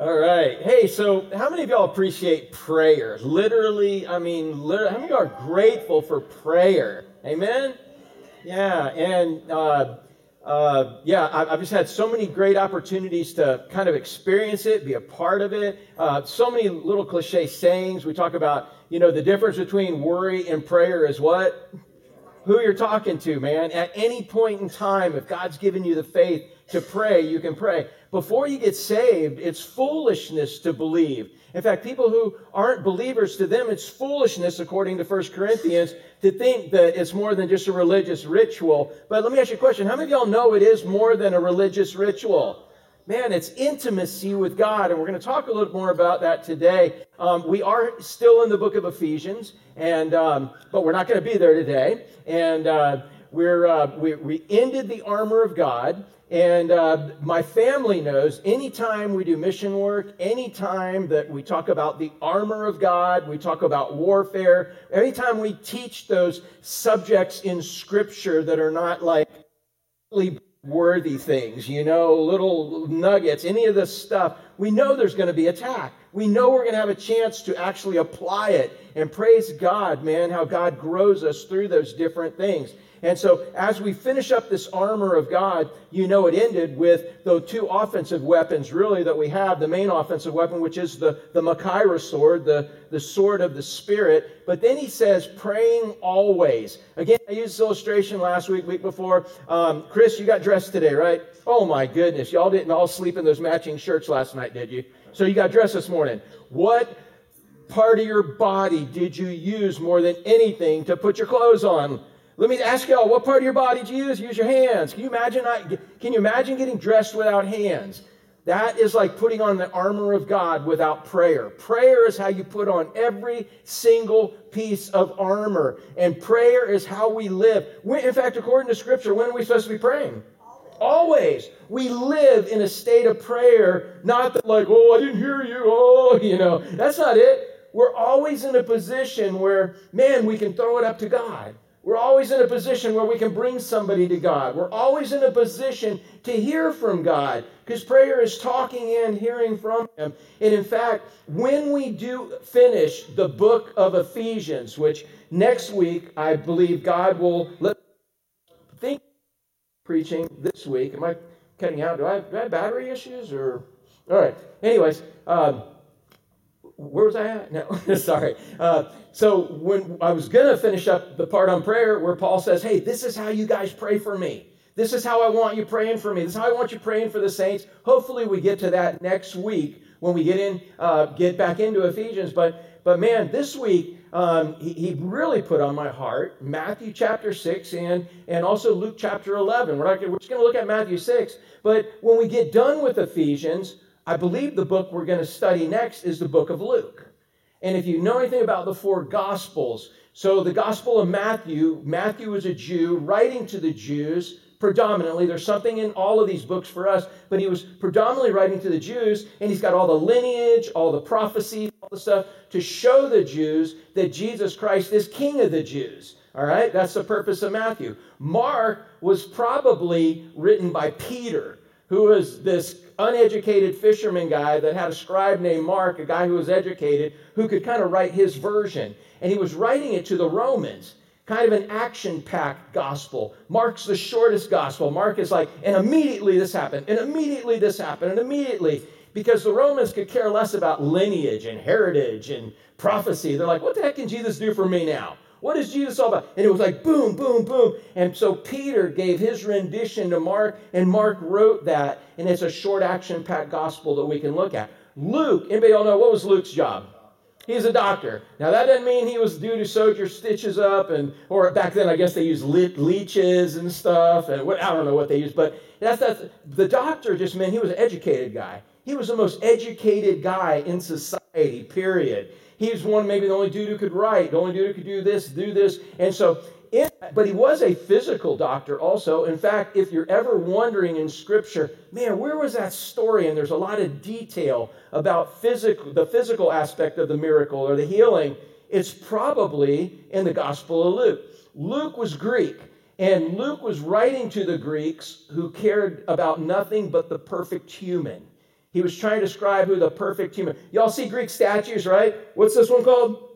All right. Hey, so how many of y'all appreciate prayer? Literally, I mean, literally, how many of y'all are grateful for prayer? Amen? Yeah, and uh, uh, yeah, I've just had so many great opportunities to kind of experience it, be a part of it. Uh, so many little cliche sayings. We talk about, you know, the difference between worry and prayer is what? Who you're talking to, man. At any point in time, if God's given you the faith to pray, you can pray. Before you get saved, it's foolishness to believe. In fact, people who aren't believers, to them, it's foolishness, according to 1 Corinthians, to think that it's more than just a religious ritual. But let me ask you a question. How many of y'all know it is more than a religious ritual? Man, it's intimacy with God, and we're going to talk a little more about that today. Um, we are still in the book of Ephesians, and um, but we're not going to be there today. And uh, we're uh, we, we ended the armor of God, and uh, my family knows anytime we do mission work, anytime that we talk about the armor of God, we talk about warfare, anytime we teach those subjects in Scripture that are not like worthy things, you know, little nuggets, any of this stuff, we know there's going to be attack. We know we're going to have a chance to actually apply it. And praise God, man, how God grows us through those different things. And so, as we finish up this armor of God, you know it ended with the two offensive weapons, really, that we have. The main offensive weapon, which is the, the Machaira sword, the, the sword of the Spirit. But then he says, praying always. Again, I used this illustration last week, week before. Um, Chris, you got dressed today, right? Oh my goodness. Y'all didn't all sleep in those matching shirts last night, did you? So you got dressed this morning. What part of your body did you use more than anything to put your clothes on? Let me ask y'all, what part of your body do you use? Use your hands. Can you imagine? Can you imagine getting dressed without hands? That is like putting on the armor of God without prayer. Prayer is how you put on every single piece of armor, and prayer is how we live. in fact, according to Scripture, when are we supposed to be praying? Always. We live in a state of prayer, not that like, oh, I didn't hear you. Oh, you know, that's not it. We're always in a position where, man, we can throw it up to God. We're always in a position where we can bring somebody to God. We're always in a position to hear from God because prayer is talking and hearing from Him. And in fact, when we do finish the book of Ephesians, which next week I believe God will let think preaching this week. Am I cutting out? Do I have, do I have battery issues or? All right. Anyways, um, where was I at? No, sorry. Uh, so when I was going to finish up the part on prayer where Paul says, hey, this is how you guys pray for me. This is how I want you praying for me. This is how I want you praying for the saints. Hopefully we get to that next week when we get in, uh, get back into Ephesians. But, but man, this week, um, he, he, really put on my heart Matthew chapter 6 and, and also Luke chapter 11. We're, not, we're just going to look at Matthew 6. But when we get done with Ephesians, I believe the book we're going to study next is the book of Luke. And if you know anything about the four gospels, so the gospel of Matthew, Matthew was a Jew writing to the Jews predominantly. There's something in all of these books for us, but he was predominantly writing to the Jews, and he's got all the lineage, all the prophecy, all the stuff to show the Jews that Jesus Christ is King of the Jews. All right, that's the purpose of Matthew. Mark was probably written by Peter, who was this uneducated fisherman guy that had a scribe named Mark, a guy who was educated, who could kind of write his version. And he was writing it to the Romans, kind of an action packed gospel. Mark's the shortest gospel. Mark is like, and immediately this happened, and immediately this happened, and immediately. Because the Romans could care less about lineage and heritage and prophecy. They're like, what the heck can Jesus do for me now? What is Jesus all about? And it was like boom, boom, boom. And so Peter gave his rendition to Mark, and Mark wrote that, and it's a short action packed gospel that we can look at. Luke, anybody all know what was Luke's job? He's a doctor. Now that doesn't mean he was due to sew your stitches up, and or back then I guess they used le- leeches and stuff, and what I don't know what they used, but that's that's the doctor just meant he was an educated guy. He was the most educated guy in society. Period. He was one, maybe the only dude who could write, the only dude who could do this, do this. And so, but he was a physical doctor also. In fact, if you're ever wondering in Scripture, man, where was that story? And there's a lot of detail about physical, the physical aspect of the miracle or the healing. It's probably in the Gospel of Luke. Luke was Greek. And Luke was writing to the Greeks who cared about nothing but the perfect human. He was trying to describe who the perfect human. Y'all see Greek statues, right? What's this one called?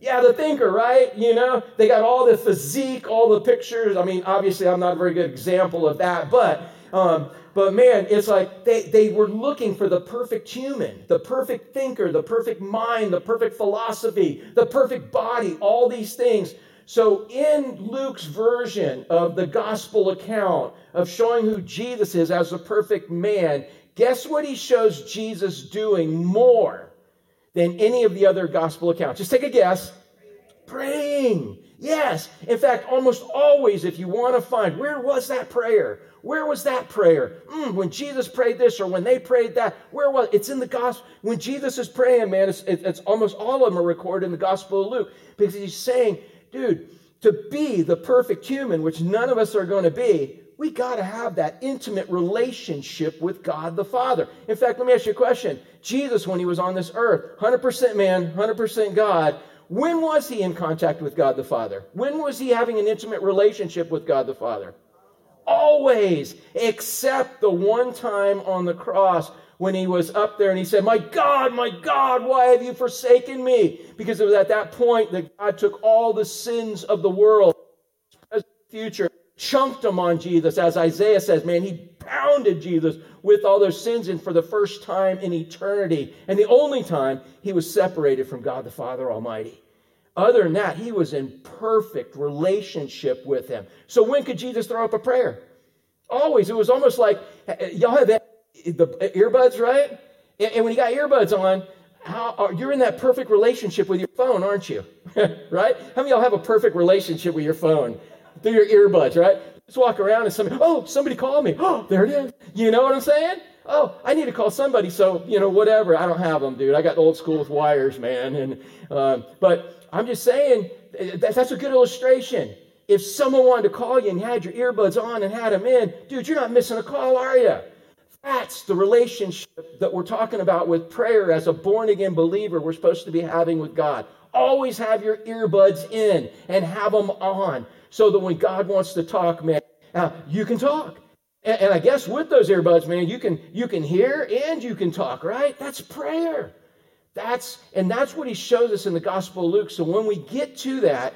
Yeah, the thinker, right? You know, they got all the physique, all the pictures. I mean, obviously, I'm not a very good example of that, but um, but man, it's like they, they were looking for the perfect human, the perfect thinker, the perfect mind, the perfect philosophy, the perfect body, all these things. So, in Luke's version of the gospel account of showing who Jesus is as a perfect man, guess what he shows Jesus doing more than any of the other gospel accounts? Just take a guess. Praying. Yes. In fact, almost always, if you want to find where was that prayer? Where was that prayer? Mm, when Jesus prayed this or when they prayed that, where was it's in the gospel? When Jesus is praying, man, it's, it's almost all of them are recorded in the Gospel of Luke because he's saying, dude, to be the perfect human, which none of us are going to be, we got to have that intimate relationship with God the Father. In fact, let me ask you a question. Jesus, when he was on this earth, 100% man, 100% God, when was he in contact with God the Father? When was he having an intimate relationship with God the Father? Always, except the one time on the cross when he was up there and he said, My God, my God, why have you forsaken me? Because it was at that point that God took all the sins of the world, present, future, chunked them on Jesus, as Isaiah says, man, he pounded Jesus with all those sins, and for the first time in eternity, and the only time he was separated from God the Father Almighty. Other than that, he was in perfect relationship with him. So when could Jesus throw up a prayer? Always. It was almost like y'all have the earbuds, right? And, when you got earbuds on, how, you're in that perfect relationship with your phone, aren't you? right? How many y'all have a perfect relationship with your phone through your earbuds, right? Just walk around and somebody, oh, somebody called me. Oh, there it is. You know what I'm saying? Oh, I need to call somebody. So, you know, whatever. I don't have them, dude. I got old school with wires, man. And, um, but I'm just saying that, that's a good illustration. If someone wanted to call you and you had your earbuds on and had them in, dude, you're not missing a call, are you? That's the relationship that we're talking about with prayer as a born again believer we're supposed to be having with God. Always have your earbuds in and have them on so that when God wants to talk, man, uh, you can talk. And, and I guess with those earbuds, man, you can you can hear and you can talk, right? That's prayer. That's and that's what he shows us in the Gospel of Luke. So when we get to that,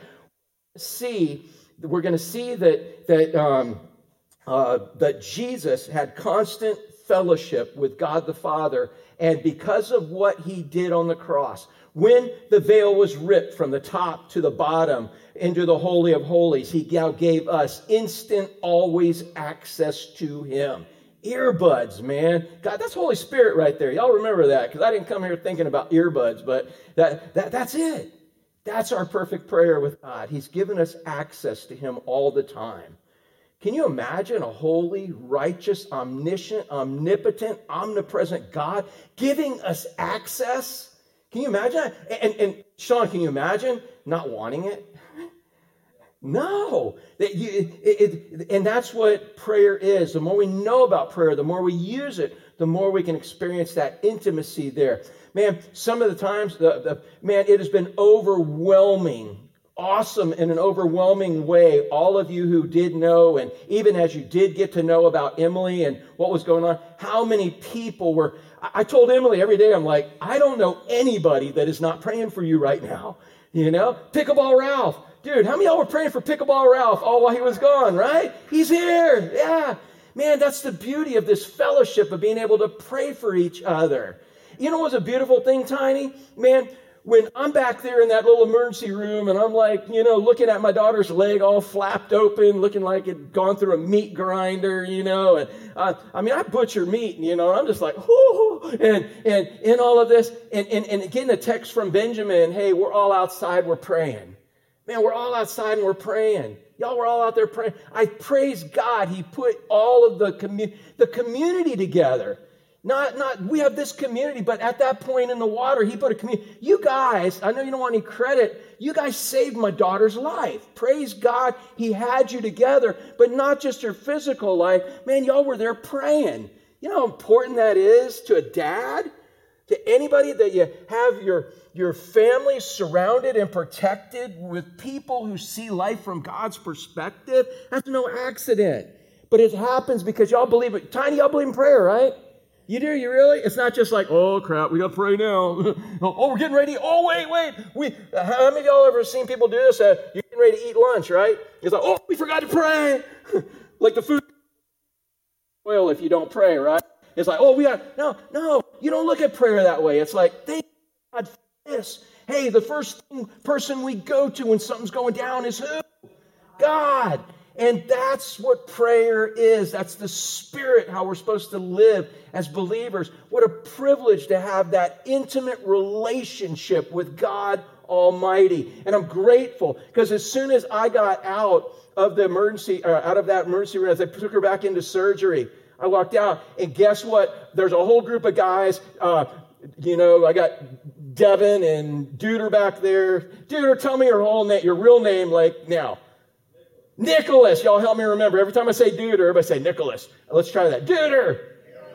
see we're going to see that that um, uh, that Jesus had constant fellowship with God the Father, and because of what he did on the cross, when the veil was ripped from the top to the bottom into the holy of holies, he now gave us instant, always access to him earbuds, man. God, that's Holy Spirit right there. Y'all remember that because I didn't come here thinking about earbuds, but that, that, that's it. That's our perfect prayer with God. He's given us access to Him all the time. Can you imagine a holy, righteous, omniscient, omnipotent, omnipresent God giving us access? Can you imagine? And, and Sean, can you imagine not wanting it? No. That you, it, it, and that's what prayer is. The more we know about prayer, the more we use it, the more we can experience that intimacy there. Man, some of the times, the, the, man, it has been overwhelming, awesome in an overwhelming way. All of you who did know, and even as you did get to know about Emily and what was going on, how many people were. I told Emily every day, I'm like, I don't know anybody that is not praying for you right now. You know, Pickleball Ralph. Dude, how many y'all were praying for Pickleball Ralph all while he was gone, right? He's here. Yeah. Man, that's the beauty of this fellowship of being able to pray for each other. You know what's a beautiful thing, Tiny? Man, when I'm back there in that little emergency room and I'm like, you know, looking at my daughter's leg all flapped open, looking like it'd gone through a meat grinder, you know, and uh, I mean, I butcher meat, you know, and I'm just like, whoo, and, and in all of this, and, and, and getting a text from Benjamin, hey, we're all outside, we're praying. Man, we're all outside and we're praying. Y'all were all out there praying. I praise God. He put all of the, commu- the community together. Not, not, we have this community, but at that point in the water, he put a community. You guys, I know you don't want any credit. You guys saved my daughter's life. Praise God, he had you together, but not just your physical life. Man, y'all were there praying. You know how important that is to a dad? To anybody that you have your, your family surrounded and protected with people who see life from God's perspective, that's no accident. But it happens because y'all believe it. Tiny, y'all believe in prayer, right? You do? You really? It's not just like, oh crap, we got to pray now. oh, we're getting ready. Oh, wait, wait. We, how many of y'all ever seen people do this? Uh, you're getting ready to eat lunch, right? It's like, oh, we forgot to pray. like the food well if you don't pray, right? It's like, oh, we got, no, no, you don't look at prayer that way. It's like, thank God for this. Hey, the first person we go to when something's going down is who? God. And that's what prayer is. That's the spirit, how we're supposed to live as believers. What a privilege to have that intimate relationship with God Almighty. And I'm grateful because as soon as I got out of the emergency, uh, out of that emergency room, as I took her back into surgery, I walked out, and guess what? There's a whole group of guys. Uh, you know, I got Devin and Duder back there. Duder, tell me your whole name, your real name, like now. Nicholas. Y'all help me remember. Every time I say Duder, everybody say Nicholas. Let's try that. Duder.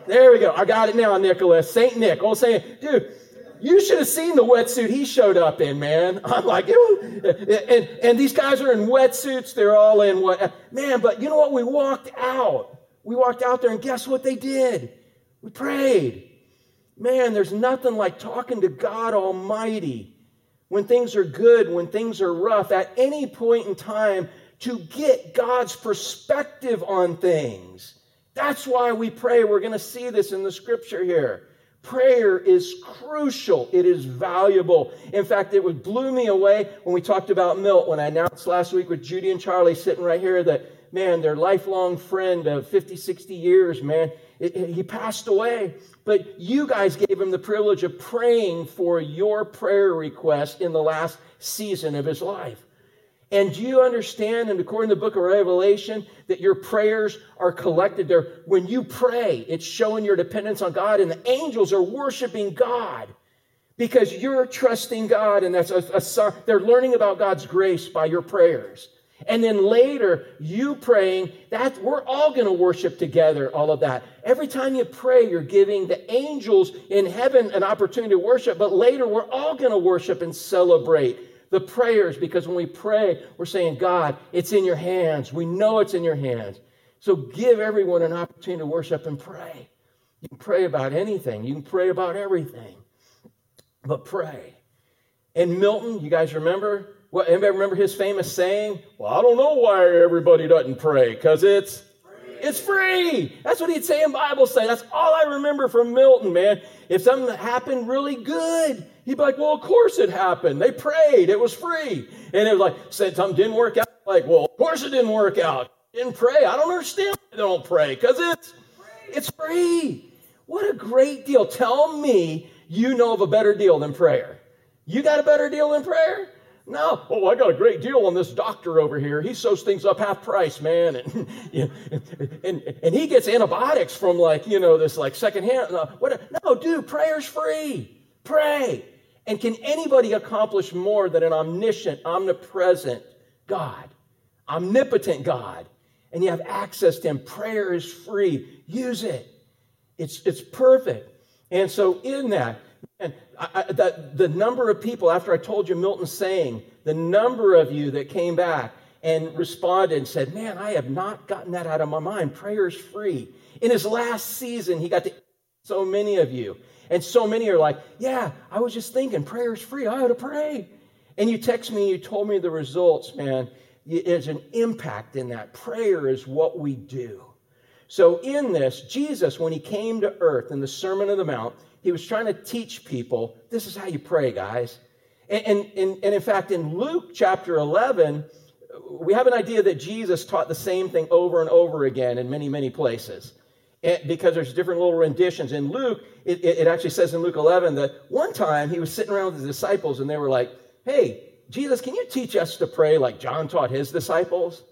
There we go. I got it now, Nicholas. Saint Nick. All saying, dude, you should have seen the wetsuit he showed up in, man. I'm like, and, and these guys are in wetsuits. They're all in what, man, but you know what? We walked out. We walked out there and guess what they did? We prayed. Man, there's nothing like talking to God Almighty when things are good, when things are rough, at any point in time to get God's perspective on things. That's why we pray. We're going to see this in the scripture here. Prayer is crucial. It is valuable. In fact, it would blew me away when we talked about Milt, when I announced last week with Judy and Charlie sitting right here that, man, their lifelong friend of 50, 60 years, man, it, it, he passed away. But you guys gave him the privilege of praying for your prayer request in the last season of his life. And do you understand, and according to the book of Revelation, that your prayers are collected there? When you pray, it's showing your dependence on God, and the angels are worshiping God because you're trusting God, and that's a, a they're learning about God's grace by your prayers. And then later, you praying, that we're all going to worship together, all of that. Every time you pray, you're giving the angels in heaven an opportunity to worship, but later we're all going to worship and celebrate the prayers because when we pray, we're saying, God, it's in your hands. We know it's in your hands. So give everyone an opportunity to worship and pray. You can pray about anything, you can pray about everything, but pray. And Milton, you guys remember? What, anybody remember his famous saying? Well, I don't know why everybody doesn't pray, because it's it's free. That's what he'd say in Bible study. That's all I remember from Milton, man. If something happened really good, he'd be like, well, of course it happened. They prayed. It was free. And it was like, said something didn't work out. Like, well, of course it didn't work out. Didn't pray. I don't understand why they don't pray because it's, it's free. What a great deal. Tell me you know of a better deal than prayer. You got a better deal than prayer? No, oh, I got a great deal on this doctor over here. He sews things up half price, man, and you know, and and he gets antibiotics from like you know this like secondhand. Uh, what? No, dude, prayer's free. Pray. And can anybody accomplish more than an omniscient, omnipresent God, omnipotent God? And you have access to Him. Prayer is free. Use it. It's it's perfect. And so in that, and I, I, the, the number of people, after I told you Milton's saying, the number of you that came back and responded and said, Man, I have not gotten that out of my mind. Prayer is free. In his last season, he got to so many of you. And so many are like, Yeah, I was just thinking, prayer is free. I ought to pray. And you text me, you told me the results, man. There's an impact in that. Prayer is what we do. So, in this, Jesus, when he came to earth in the Sermon on the Mount, he was trying to teach people this is how you pray, guys. And, and, and, in fact, in Luke chapter 11, we have an idea that Jesus taught the same thing over and over again in many, many places. And because there's different little renditions. In Luke, it, it actually says in Luke 11 that one time he was sitting around with his disciples and they were like, Hey, Jesus, can you teach us to pray like John taught his disciples?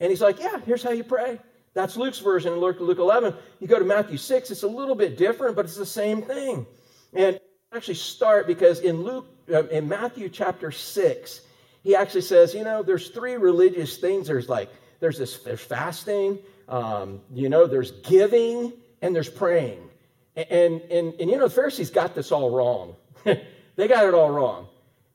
And he's like, Yeah, here's how you pray. That's Luke's version in Luke, Luke 11. You go to Matthew 6, it's a little bit different, but it's the same thing. And actually start because in Luke, uh, in Matthew chapter 6, he actually says, you know, there's three religious things. There's like, there's this, there's fasting, um, you know, there's giving, and there's praying. And, and, and, you know, the Pharisees got this all wrong. they got it all wrong.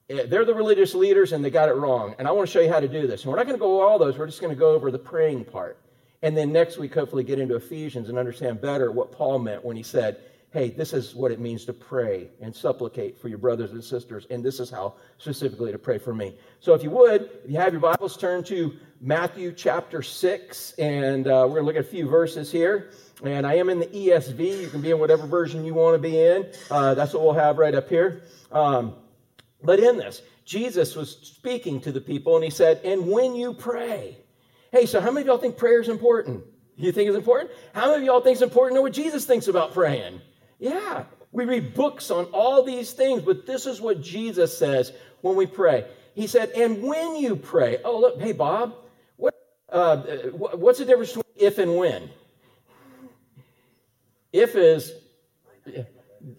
Eh, they're the religious leaders and they got it wrong. And I want to show you how to do this. And we're not going to go over all those. We're just going to go over the praying part. And then next week, hopefully, get into Ephesians and understand better what Paul meant when he said, hey, this is what it means to pray and supplicate for your brothers and sisters. And this is how specifically to pray for me. So if you would, if you have your Bibles, turn to Matthew chapter 6. And uh, we're going to look at a few verses here. And I am in the ESV. You can be in whatever version you want to be in. Uh, that's what we'll have right up here. Um, but in this, Jesus was speaking to the people and he said, And when you pray, hey, so how many of y'all think prayer is important? You think it's important? How many of y'all think it's important to know what Jesus thinks about praying? Yeah, we read books on all these things, but this is what Jesus says when we pray. He said, and when you pray, oh, look, hey, Bob, what, uh, what's the difference between if and when? If is,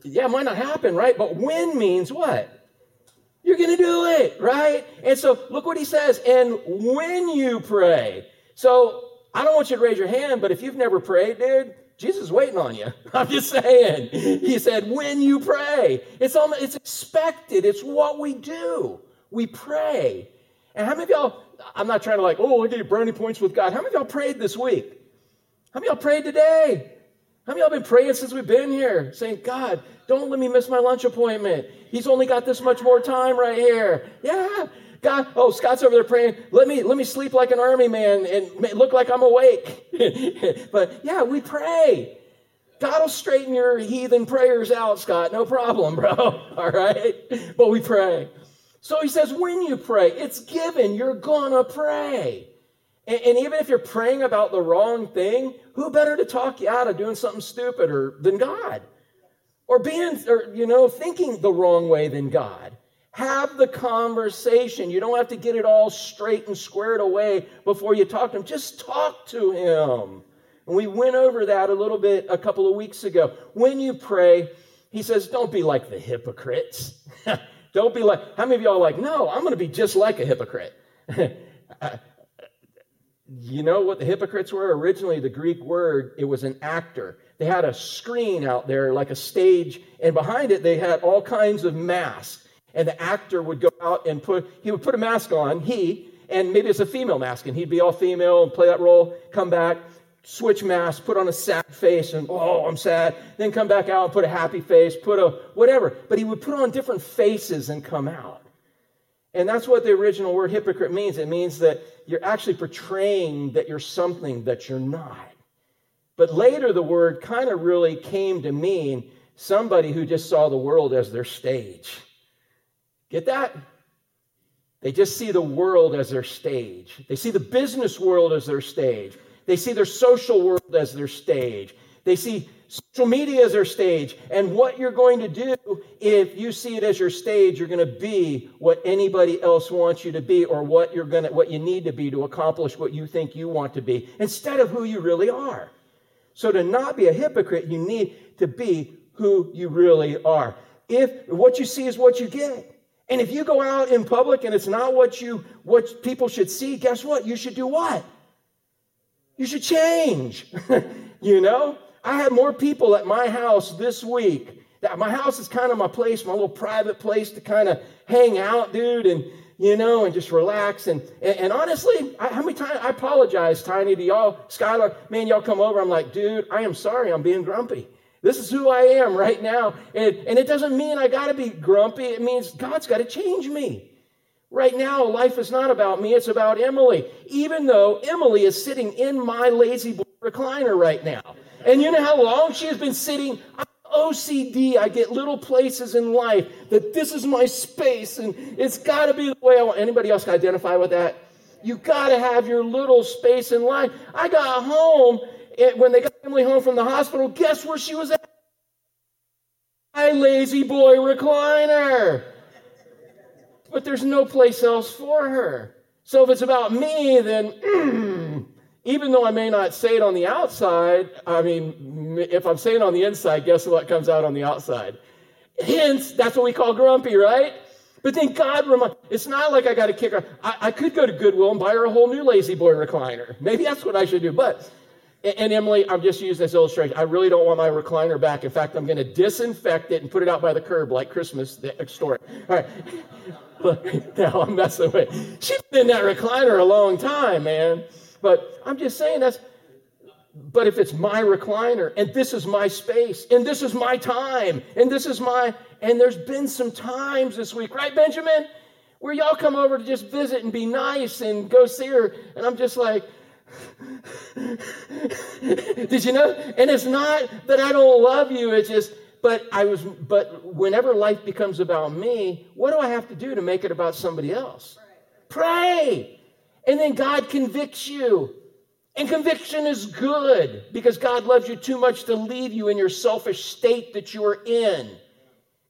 yeah, it might not happen, right? But when means what? You're going to do it, right? And so look what he says, and when you pray. So I don't want you to raise your hand, but if you've never prayed, dude, Jesus is waiting on you. I'm just saying. He said, when you pray, it's, on, it's expected. It's what we do. We pray. And how many of y'all, I'm not trying to like, oh, I get brownie points with God. How many of y'all prayed this week? How many of y'all prayed today? How many of y'all been praying since we've been here? Saying, God, don't let me miss my lunch appointment. He's only got this much more time right here. Yeah. God, oh, Scott's over there praying. Let me let me sleep like an army man and look like I'm awake. but yeah, we pray. God will straighten your heathen prayers out, Scott. No problem, bro. All right? But we pray. So he says, when you pray, it's given. You're gonna pray. And, and, even if you're praying about the wrong thing, who better to talk you out of doing something stupid or than God? Or being, or you know, thinking the wrong way than God. Have the conversation. You don't have to get it all straight and squared away before you talk to him. Just talk to him. And we went over that a little bit a couple of weeks ago. When you pray, he says, don't be like the hypocrites. don't be like, how many of y'all are like, no, I'm going to be just like a hypocrite? you know what the hypocrites were? Originally, the Greek word, it was an actor. They had a screen out there, like a stage, and behind it, they had all kinds of masks and the actor would go out and put he would put a mask on he and maybe it's a female mask and he'd be all female and play that role come back switch mask put on a sad face and oh i'm sad then come back out and put a happy face put a whatever. But he would put on different faces and come out. And that's what the original word hypocrite means. It means that you're actually portraying that you're something that you're not. But later the word kind of really came to mean somebody who just saw the world as their stage Get that? They just see the world as their stage. They see the business world as their stage. They see their social world as their stage. They see social media as their stage. And what you're going to do if you see it as your stage, you're going to be what anybody else wants you to be or what you're going to what you need to be to accomplish what you think you want to be instead of who you really are. So to not be a hypocrite, you need to be who you really are. If what you see is what you get. And if you go out in public and it's not what you what people should see, guess what? You should do what? You should change. you know? I had more people at my house this week. My house is kind of my place, my little private place to kind of hang out, dude, and you know, and just relax. And and, and honestly, I, how many times I apologize, Tiny, to y'all, Skylar, man, y'all come over. I'm like, dude, I am sorry, I'm being grumpy. This is who I am right now. And, and it doesn't mean I got to be grumpy. It means God's got to change me. Right now, life is not about me, it's about Emily. Even though Emily is sitting in my La-Z-Boy recliner right now. And you know how long she has been sitting? I'm OCD. I get little places in life that this is my space and it's got to be the way I want. Anybody else identify with that? You got to have your little space in life. I got home it, when they got Emily home from the hospital, guess where she was at? My La-Z-Boy recliner. But there's no place else for her. So if it's about me, then even though I may not say it on the outside, I mean, if I'm saying on the inside, guess what comes out on the outside? Hence, that's what we call grumpy, right? But then God remind it's not like I got to kick her. I, I, could go to Goodwill and buy her a whole new La-Z-Boy recliner. Maybe that's what I should do. But and Emily, I'm just using this illustration. I really don't want my recliner back. In fact, I'm going to disinfect it and put it out by the curb like Christmas the story. All right. Look, now I'm messing with. it. She's been in that recliner a long time, man. But I'm just saying that's but if it's my recliner and this is my space and this is my time and this is my, and there's been some times this week, right, Benjamin? Where y'all come over to just visit and be nice and go see her. And I'm just like, did you know? And it's not that I don't love you, it's just, but I was, but whenever life becomes about me, what do I have to do to make it about somebody else? Pray. And then God convicts you. And conviction is good because God loves you too much to leave you in your selfish state that you are in.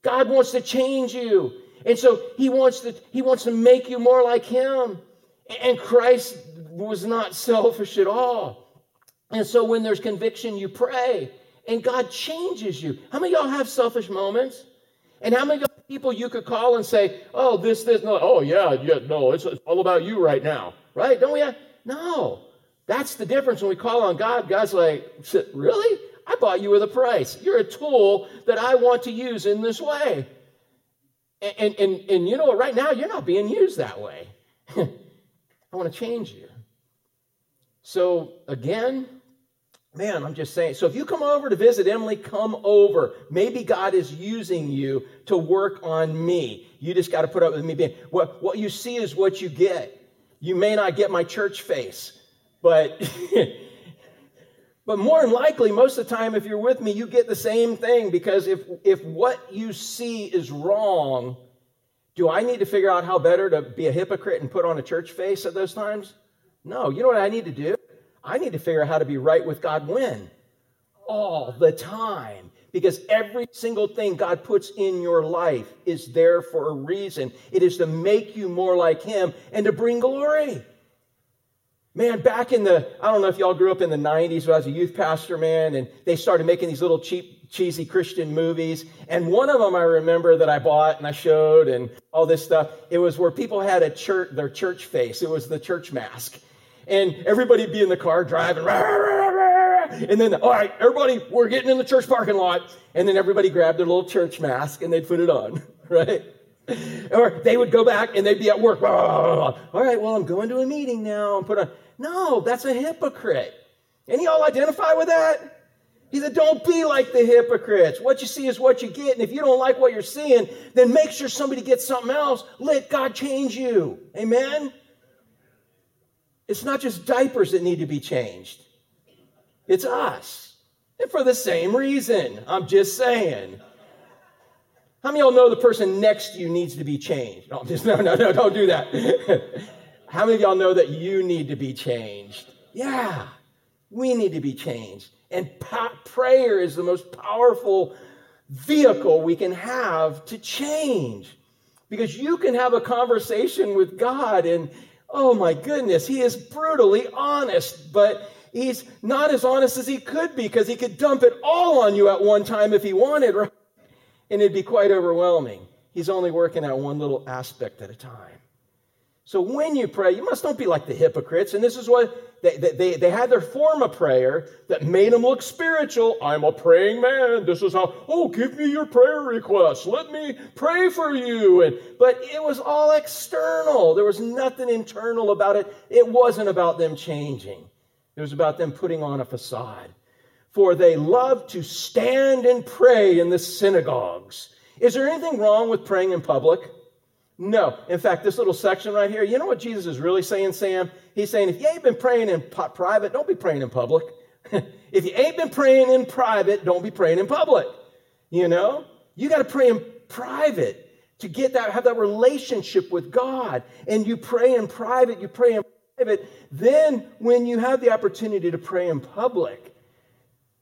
God wants to change you. And so he wants to he wants to make you more like him. And Christ was not selfish at all. And so when there's conviction, you pray and God changes you. How many y'all have selfish moments? And how many people you could call and say, oh, this, this, no, oh, yeah, yeah, no, it's, it's all about you right now, right? Don't we have? No. That's the difference when we call on God. God's like, really? I bought you with a price. You're a tool that I want to use in this way. And, and, and, and you know what? Right now, you're not being used that way. I want to change you. So, again, Man, I'm just saying. So if you come over to visit Emily, come over. Maybe God is using you to work on me. You just got to put up with me being. What, what you see is what you get. You may not get my church face, but. but more than likely, most of the time, if you're with me, you get the same thing because if, if what you see is wrong, do I need to figure out how better to be a hypocrite and put on a church face at those times? No. You know what I need to do? I need to figure out how to be right with God when? All the time. Because every single thing God puts in your life is there for a reason. It is to make you more like Him and to bring glory. Man, back in the, I don't know if y'all grew up in the 90s, but I was a youth pastor, man, and they started making these little cheap, cheesy Christian movies. And one of them I remember that I bought and I showed and all this stuff, it was where people had a church, their church face. It was the church mask and everybody be in the car driving. And then, all right, everybody, we're getting in the church parking lot. And then everybody grabbed their little church mask and they'd put it on, right? Or they would go back and they'd be at work. All right, well, I'm going to a meeting now. And put on. No, that's a hypocrite. Any y'all identify with that? He said, Don't be like the hypocrites. What you see is what you get. And if you don't like what you're seeing, then make sure somebody gets something else. Let God change you. Amen? It's not just diapers that need to be changed, it's us. And for the same reason. I'm just saying. How many of y'all know the person next to you needs to be changed? No, just, no, no, no, don't do that. How many of y'all know that you need to be changed? Yeah, we need to be changed. And prayer is the most powerful vehicle we can have to change. Because you can have a conversation with God and, Oh my goodness, he is brutally honest, but he's not as honest as he could be because he could dump it all on you at one time if he wanted, right? And it'd be quite overwhelming. He's only working at one little aspect at a time. So when you pray, you must don't be like the hypocrites. And this is what they, they, they had their form of prayer that made them look spiritual. I'm a praying man. This is how, oh, give me your prayer request. Let me pray for you. And, but it was all external. There was nothing internal about it. It wasn't about them changing. It was about them putting on a facade. For they love to stand and pray in the synagogues. Is there anything wrong with praying in public? No. In fact, this little section right here, you know what Jesus is really saying, Sam? He's saying, if you ain't been praying in private, don't be praying in public. if you ain't been praying in private, don't be praying in public. You know? You got to pray in private to get that, have that relationship with God. And you pray in private, you pray in private. Then, when you have the opportunity to pray in public,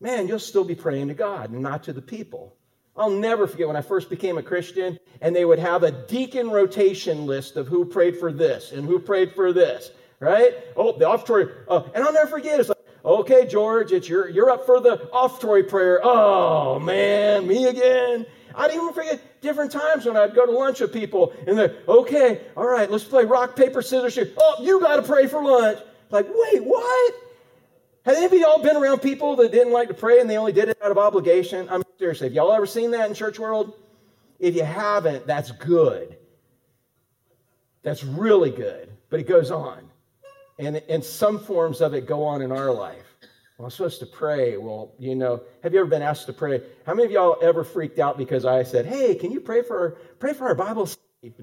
man, you'll still be praying to God and not to the people. I'll never forget when I first became a Christian, and they would have a deacon rotation list of who prayed for this and who prayed for this, right? Oh, the offertory. Oh, and I'll never forget. It's like, okay, George, it's your, you're up for the offertory prayer. Oh, man, me again. I'd even forget different times when I'd go to lunch with people, and they're, okay, all right, let's play rock, paper, scissors, shoot. Oh, you got to pray for lunch. Like, wait, what? Have any of y'all been around people that didn't like to pray and they only did it out of obligation? I'm seriously, have y'all ever seen that in church world? If you haven't, that's good. That's really good. But it goes on. And, and some forms of it go on in our life. Well, I'm supposed to pray. Well, you know, have you ever been asked to pray? How many of y'all ever freaked out because I said, "Hey, can you pray for our, pray for our Bible study?"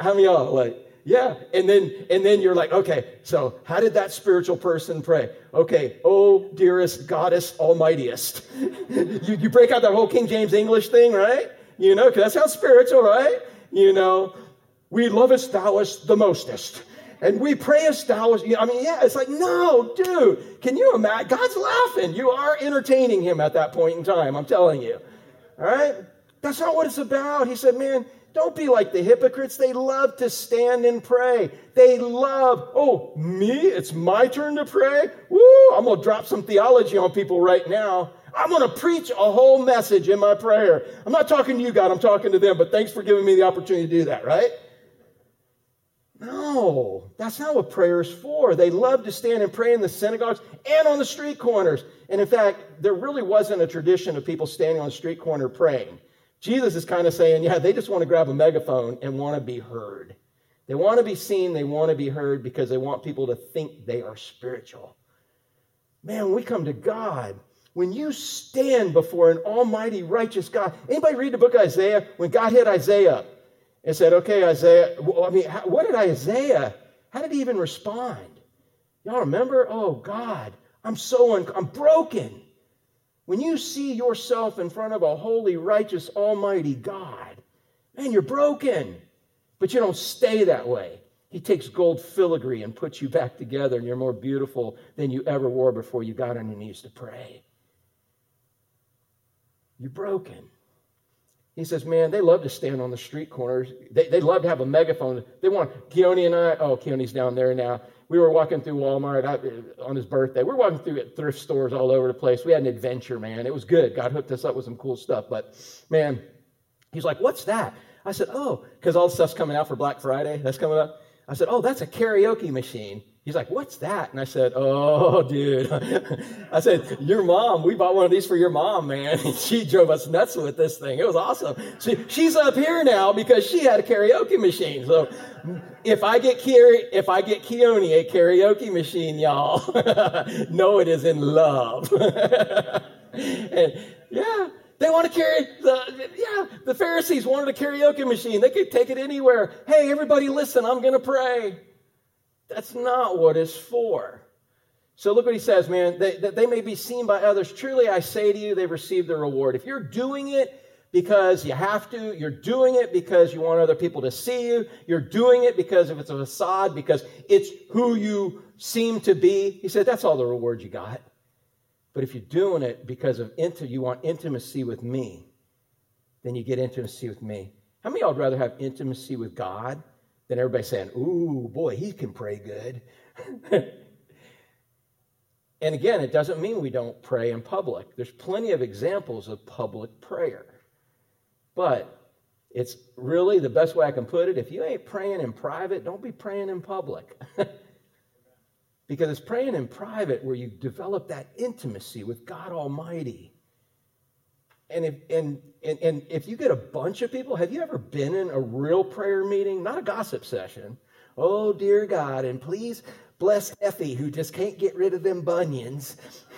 How many of y'all like? Yeah, and then and then you're like, okay, so how did that spiritual person pray? Okay, oh dearest goddess almightiest. you, you break out that whole King James English thing, right? You know, because that sounds spiritual, right? You know, we lovest thouest the mostest and we pray as thou I mean, yeah, it's like, no, dude, can you imagine? God's laughing. You are entertaining him at that point in time, I'm telling you. All right? That's not what it's about. He said, man, don't be like the hypocrites. They love to stand and pray. They love, oh, me? It's my turn to pray? Woo, I'm going to drop some theology on people right now. I'm going to preach a whole message in my prayer. I'm not talking to you, God. I'm talking to them, but thanks for giving me the opportunity to do that, right? No, that's not what prayer is for. They love to stand and pray in the synagogues and on the street corners. And in fact, there really wasn't a tradition of people standing on the street corner praying. Jesus is kind of saying, yeah, they just want to grab a megaphone and want to be heard. They want to be seen, they want to be heard because they want people to think they are spiritual. Man, we come to God, when you stand before an almighty righteous God, anybody read the book of Isaiah? When God hit Isaiah, and said, Okay, Isaiah, I mean, what did Isaiah, how did he even respond? Y'all remember? Oh, God, I'm so, un- I'm broken. When you see yourself in front of a holy, righteous, almighty God, man, you're broken. But you don't stay that way. He takes gold filigree and puts you back together, and you're more beautiful than you ever were before you got on your knees to pray. You're broken. He says, man, they love to stand on the street corners. They, they love to have a megaphone. They want, Keone and I, oh, Keone's down there now. We were walking through Walmart I, on his birthday. We were walking through thrift stores all over the place. We had an adventure, man. It was good. God hooked us up with some cool stuff. But, man, he's like, what's that? I said, oh, because all the stuff's coming out for Black Friday. That's coming up. I said, oh, that's a karaoke machine. He's like, What's that? And I said, Oh, dude. I said, Your mom, we bought one of these for your mom, man. She drove us nuts with this thing. It was awesome. She, she's up here now because she had a karaoke machine. So if I get if I get Keone a karaoke machine, y'all, know it is in love. and yeah, want to carry the yeah, the Pharisees wanted a karaoke machine. They could take it anywhere. Hey, everybody listen, I'm gonna pray. That's not what it's for. So look what he says, man. They, that they may be seen by others. Truly, I say to you, they've received reward. If you're doing it because you have to, you're doing it because you want other people to see you, you're doing it because if it's a facade, because it's who you seem to be, he said, that's all the reward you got. But if you're doing it because of inti- you want intimacy with me, then you get intimacy with me. How many of y'all would rather have intimacy with God than everybody saying, Ooh, boy, he can pray good. and again, it doesn't mean we don't pray in public. There's plenty of examples of public prayer. But it's really the best way I can put it. If you ain't praying in private, don't be praying in public. because it's praying in private where you develop that intimacy with God Almighty. And if, and, and, and if you get a bunch of people, have you ever been in a real prayer meeting? Not a gossip session. Oh, dear God, and please bless Effie, who just can't get rid of them bunions.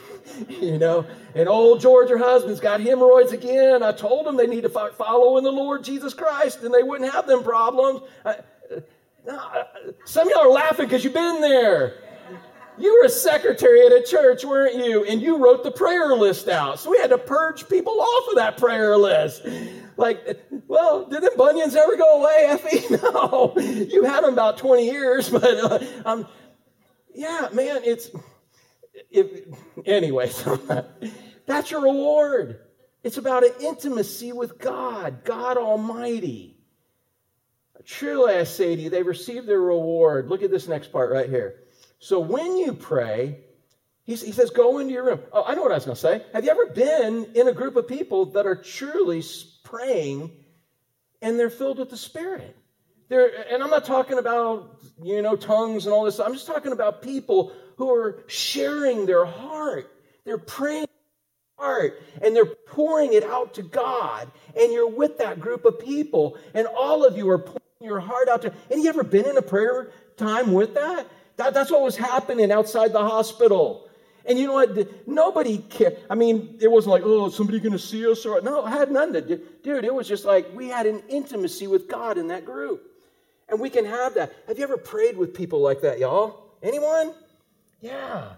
you know, and old George, her husband's got hemorrhoids again. I told them they need to follow in the Lord Jesus Christ and they wouldn't have them problems. I, uh, some of y'all are laughing because you've been there. You were a secretary at a church, weren't you? And you wrote the prayer list out. So we had to purge people off of that prayer list. Like, well, did them bunions ever go away, Effie? No. You had them about 20 years, but uh, um, yeah, man, it's, it, anyway, that's your reward. It's about an intimacy with God, God Almighty. Truly, I say to you, they received their reward. Look at this next part right here. So when you pray, he, he says, go into your room. Oh, I know what I was going to say. Have you ever been in a group of people that are truly praying and they're filled with the Spirit? They're, and I'm not talking about, you know, tongues and all this. I'm just talking about people who are sharing their heart. They're praying heart and they're pouring it out to God. And you're with that group of people. And all of you are pouring your heart out to. And you ever been in a prayer time with that? That, that's what was happening outside the hospital. And you know what? Nobody cared. I mean, it wasn't like, oh, somebody going to see us? Or no, it had none to do. Dude, it was just like we had an intimacy with God in that group. And we can have that. Have you ever prayed with people like that, y'all? Anyone? Yeah.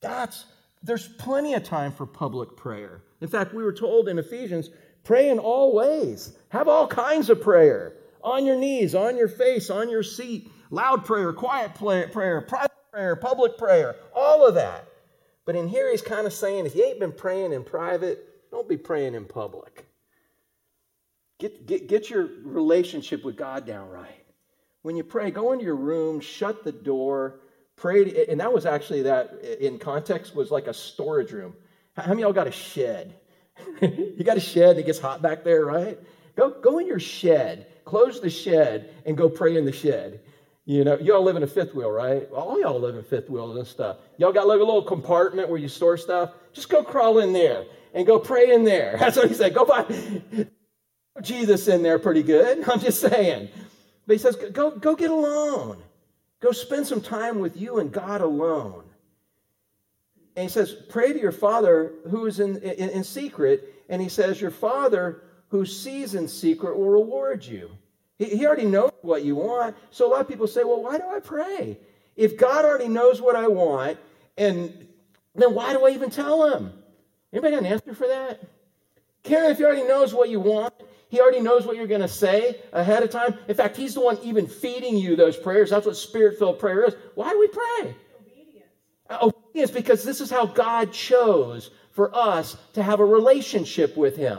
That's there's plenty of time for public prayer. In fact, we were told in Ephesians, pray in all ways. Have all kinds of prayer. On your knees, on your face, on your seat. Loud prayer, quiet prayer, private prayer, public prayer, all of that. But in here, he's kind of saying if you ain't been praying in private, don't be praying in public. Get, get, get your relationship with God down right. When you pray, go into your room, shut the door, pray. And that was actually that, in context, was like a storage room. How many y'all got a shed? you got a shed and it gets hot back there, right? Go, go in your shed, close the shed, and go pray in the shed. You know, y'all live in a fifth wheel, right? All y'all live in fifth wheels and stuff. Y'all got like a little compartment where you store stuff. Just go crawl in there and go pray in there. That's what he said. Go find Jesus in there pretty good. I'm just saying. But he says, go, go get alone. Go spend some time with you and God alone. And he says, pray to your Father who is in, in, in secret. And he says, your Father who sees in secret will reward you. He, he already knows what you want. So a lot of people say, well, why do I pray? If God already knows what I want, and then why do I even tell him? Anybody got an answer for that? Karen, if he already knows what you want, he already knows what you're going to say ahead of time. In fact, he's the one even feeding you those prayers. That's what spirit filled prayer is. Why do we pray? Obedience. Uh, obedience, because this is how God chose for us to have a relationship with him.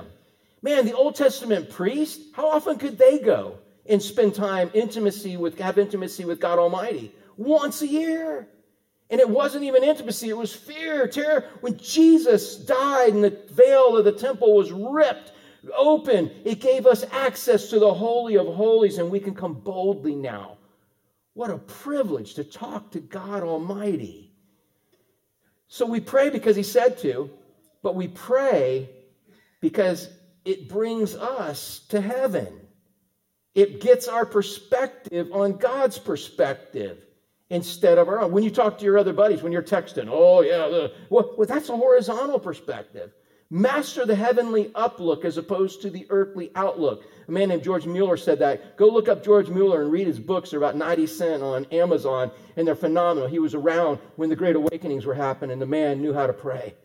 Man, the Old Testament priest, how often could they go? And spend time intimacy with have intimacy with God Almighty once a year. And it wasn't even intimacy, it was fear, terror. When Jesus died and the veil of the temple was ripped open, it gave us access to the Holy of Holies, and we can come boldly now. What a privilege to talk to God Almighty. So we pray because He said to, but we pray because it brings us to heaven. It gets our perspective on God's perspective instead of our own. When you talk to your other buddies, when you're texting, oh, yeah, well, well, that's a horizontal perspective. Master the heavenly uplook as opposed to the earthly outlook. A man named George Mueller said that. Go look up George Mueller and read his books. They're about 90 cents on Amazon, and they're phenomenal. He was around when the Great Awakenings were happening. The man knew how to pray.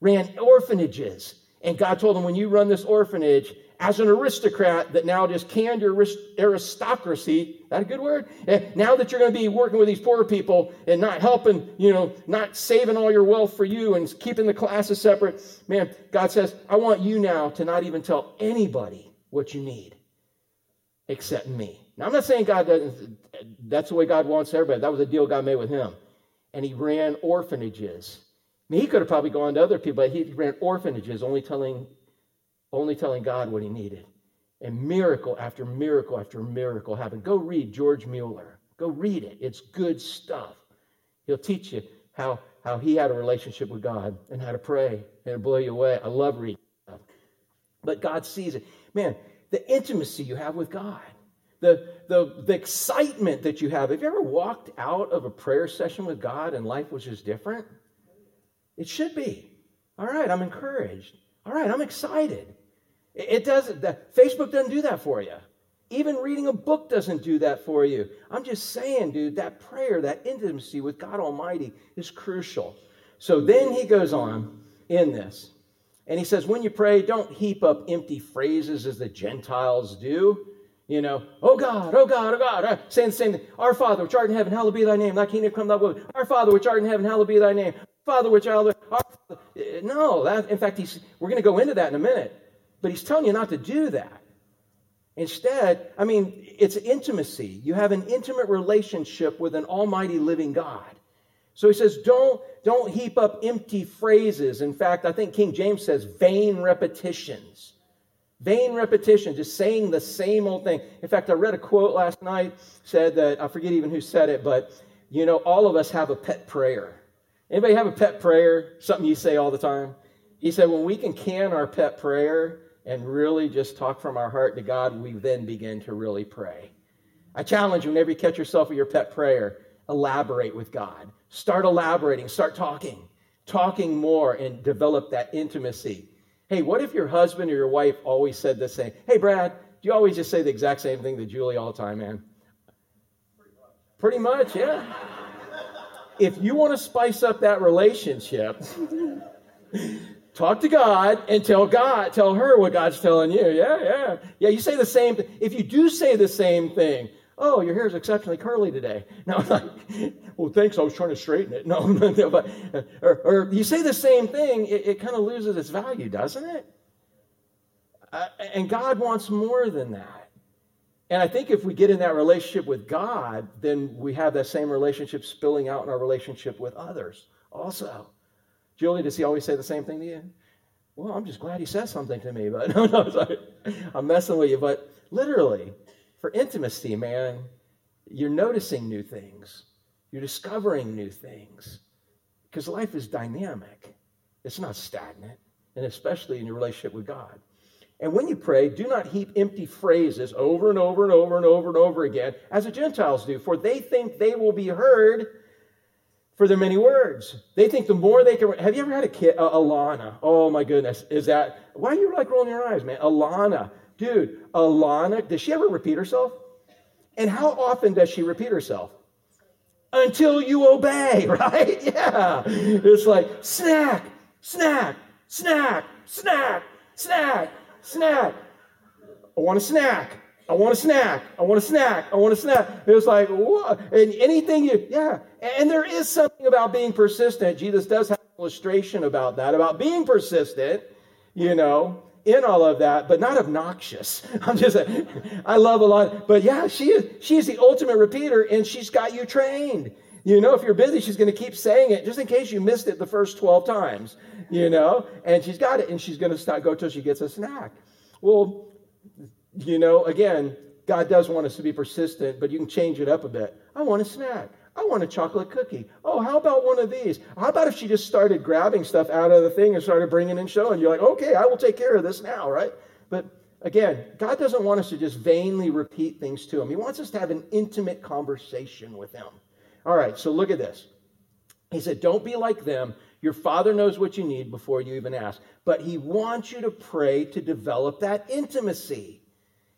Ran orphanages. And God told him, when you run this orphanage, as an aristocrat that now just canned your aristocracy, that a good word? Eh, now that you're going to be working with these poor people and not helping, you know, not saving all your wealth for you and keeping the classes separate, man, God says, I want you now to not even tell anybody what you need except me. Now, I'm not saying God doesn't, that's the way God wants everybody. That was a deal God made with him. And he ran orphanages. I mean, he could have probably gone to other people, but he ran orphanages, only telling only telling God what he needed. And miracle after miracle after miracle happened. Go read George Mueller. Go read it. It's good stuff. He'll teach you how, how he had a relationship with God and how to pray, and it'll blow you away. I love reading stuff. But God sees it. Man, the intimacy you have with God, the, the, the excitement that you have. Have you ever walked out of a prayer session with God and life was just different? It should be. All right, I'm encouraged. All right, I'm excited. It doesn't, that, Facebook doesn't do that for you. Even reading a book doesn't do that for you. I'm just saying, dude, that prayer, that intimacy with God Almighty is crucial. So then he goes on in this, and he says, when you pray, don't heap up empty phrases as the Gentiles do. You know, oh God, oh God, oh God, uh, saying the same thing. Our Father, which art in heaven, hallowed be thy name. Thy kingdom come, thy will. Our Father, which art in heaven, hallowed be thy name. Father, which art in heaven. No, that, in fact, he's, we're going to go into that in a minute. But he's telling you not to do that. Instead, I mean, it's intimacy. You have an intimate relationship with an almighty living God. So he says, don't, don't heap up empty phrases. In fact, I think King James says vain repetitions. Vain repetition, just saying the same old thing. In fact, I read a quote last night, said that, I forget even who said it, but you know, all of us have a pet prayer. Anybody have a pet prayer? Something you say all the time? He said, when we can can our pet prayer, and really just talk from our heart to God, we then begin to really pray. I challenge you whenever you catch yourself with your pet prayer, elaborate with God. Start elaborating, start talking, talking more, and develop that intimacy. Hey, what if your husband or your wife always said the same? Hey, Brad, do you always just say the exact same thing to Julie all the time, man? Pretty much, yeah. if you want to spice up that relationship, talk to God and tell God, tell her what God's telling you. Yeah, yeah. Yeah, you say the same thing. If you do say the same thing, oh, your hair is exceptionally curly today. No, I'm like, well, thanks, I was trying to straighten it. No, no, but, or, or you say the same thing, it, it kind of loses its value, doesn't it? Uh, and God wants more than that. And I think if we get in that relationship with God, then we have that same relationship spilling out in our relationship with others also. Julie, does he always say the same thing to you? Well, I'm just glad he says something to me, but no, no, sorry. I'm messing with you. But literally, for intimacy, man, you're noticing new things, you're discovering new things because life is dynamic, it's not stagnant, and especially in your relationship with God. And when you pray, do not heap empty phrases over and over and over and over and over again, as the Gentiles do, for they think they will be heard for their many words. They think the more they can. Have you ever had a kid, uh, Alana? Oh my goodness, is that why are you like rolling your eyes, man? Alana, dude, Alana, does she ever repeat herself? And how often does she repeat herself? Until you obey, right? Yeah. It's like snack, snack, snack, snack, snack, snack. I want a snack. I want a snack. I want a snack. I want a snack. It was like, what? And anything you, yeah. And there is something about being persistent. Jesus does have an illustration about that, about being persistent, you know, in all of that, but not obnoxious. I'm just, I love a lot. But yeah, she is, she is the ultimate repeater and she's got you trained. You know, if you're busy, she's going to keep saying it just in case you missed it the first 12 times, you know, and she's got it and she's going to go till she gets a snack. Well, you know, again, God does want us to be persistent, but you can change it up a bit. I want a snack. I want a chocolate cookie. Oh, how about one of these? How about if she just started grabbing stuff out of the thing and started bringing and showing? You're like, okay, I will take care of this now, right? But again, God doesn't want us to just vainly repeat things to Him. He wants us to have an intimate conversation with Him. All right, so look at this. He said, Don't be like them. Your Father knows what you need before you even ask. But He wants you to pray to develop that intimacy.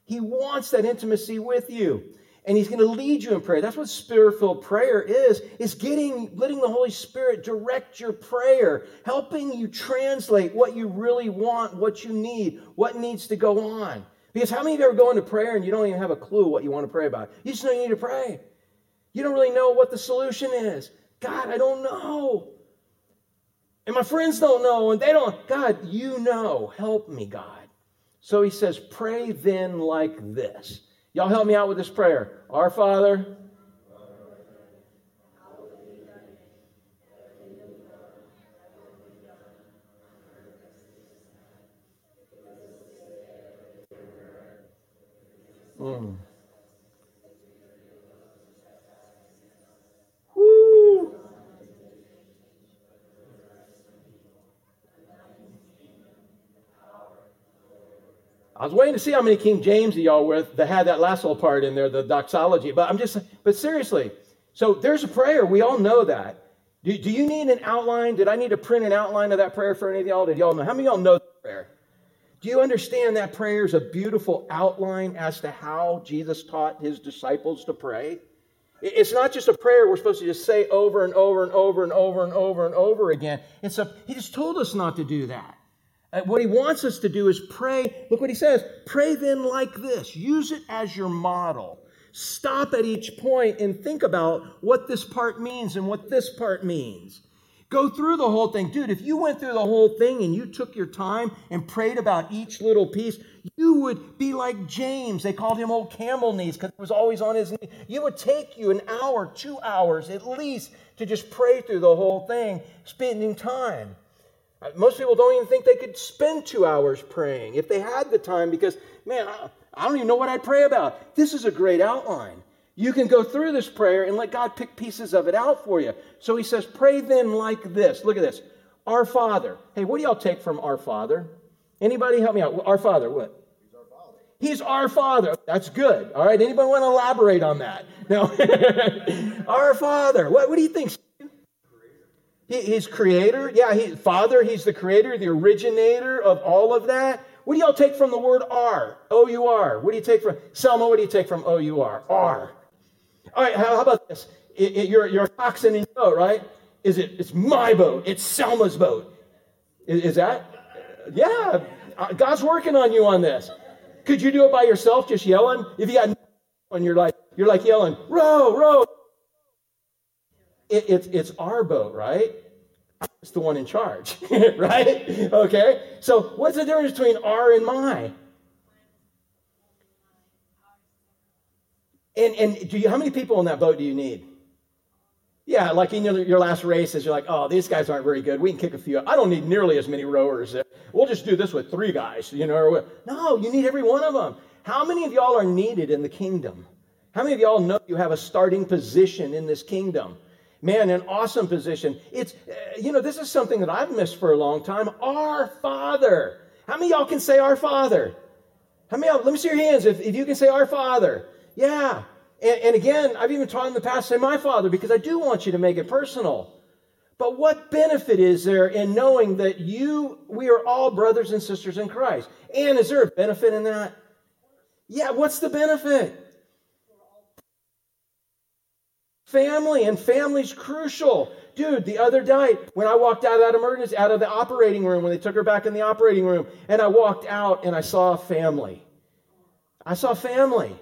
He wants that intimacy with you and he's going to lead you in prayer. That's what spirit-filled prayer is is getting letting the holy spirit direct your prayer helping you translate what you really want what you need what needs to go on. Because how many of you ever go into prayer and you don't even have a clue what you want to pray about? You just know you need to pray. You don't really know what the solution is. God i don't know. And my friends don't know and they don't god you know. Help me god so he says pray then like this Y'all help me out with this prayer. Our Father, Mm. I was waiting to see how many King James y'all with that had that last little part in there, the doxology. But I'm just, but seriously, so there's a prayer. We all know that. Do, do you need an outline? Did I need to print an outline of that prayer for any of y'all? Did y'all know? How many of y'all know that prayer? Do you understand that prayer is a beautiful outline as to how Jesus taught his disciples to pray? It's not just a prayer we're supposed to just say over and over and over and over and over and over again. It's a, he just told us not to do that. Uh, what he wants us to do is pray. Look what he says pray then like this. Use it as your model. Stop at each point and think about what this part means and what this part means. Go through the whole thing. Dude, if you went through the whole thing and you took your time and prayed about each little piece, you would be like James. They called him old camel knees because it was always on his knees. You would take you an hour, two hours at least to just pray through the whole thing, spending time. Uh, most people don't even think they could spend two hours praying if they had the time because, man, I, don't even know what I'd pray about. This is a great outline. You can go through this prayer and let God pick pieces of it out for you. So he says, Pray then like this. Look at this. Our Father. Hey, what do y'all take from our Father? Anybody help me out? Our Father, what? He's our Father. He's our Father. That's good. All right. Anybody want to elaborate on that? No. our Father. What, what do you think? He, he's creator. Yeah, he, Father, he's the creator, the originator of all of that. What do y'all take from the word R? O U R. What do you take from Selma? What do you take from O U R? R. All right, how, how about this? It, it, you're, you're a coxswain in your boat, right? Is it? It's my boat. It's Selma's boat. Is, is that? Yeah, uh, God's working on you on this. Could you do it by yourself, just yelling? If you got when you're like you're like yelling, row, row. It, it's it's our boat, right? It's the one in charge, right? Okay. So what's the difference between R and my? And and do you how many people in that boat do you need? Yeah, like in your, your last races, you're like, oh, these guys aren't very good. We can kick a few. I don't need nearly as many rowers. We'll just do this with three guys, you know. No, you need every one of them. How many of y'all are needed in the kingdom? How many of y'all know you have a starting position in this kingdom? Man, an awesome position. It's, uh, you know, this is something that I've missed for a long time. Our Father. How many y'all can say Our Father? How many y'all, let me see your hands if, if you can say Our Father. Yeah. And, and again, I've even taught in the past, say my Father, because I do want you to make it personal. But what benefit is there in knowing that you, we are all brothers and sisters in Christ? And is there a benefit in that? Yeah, what's the benefit? Family, and family's crucial. Dude, the other night when I walked out of that emergency, out of the operating room, when they took her back in the operating room, and I walked out and I saw a family. I saw family.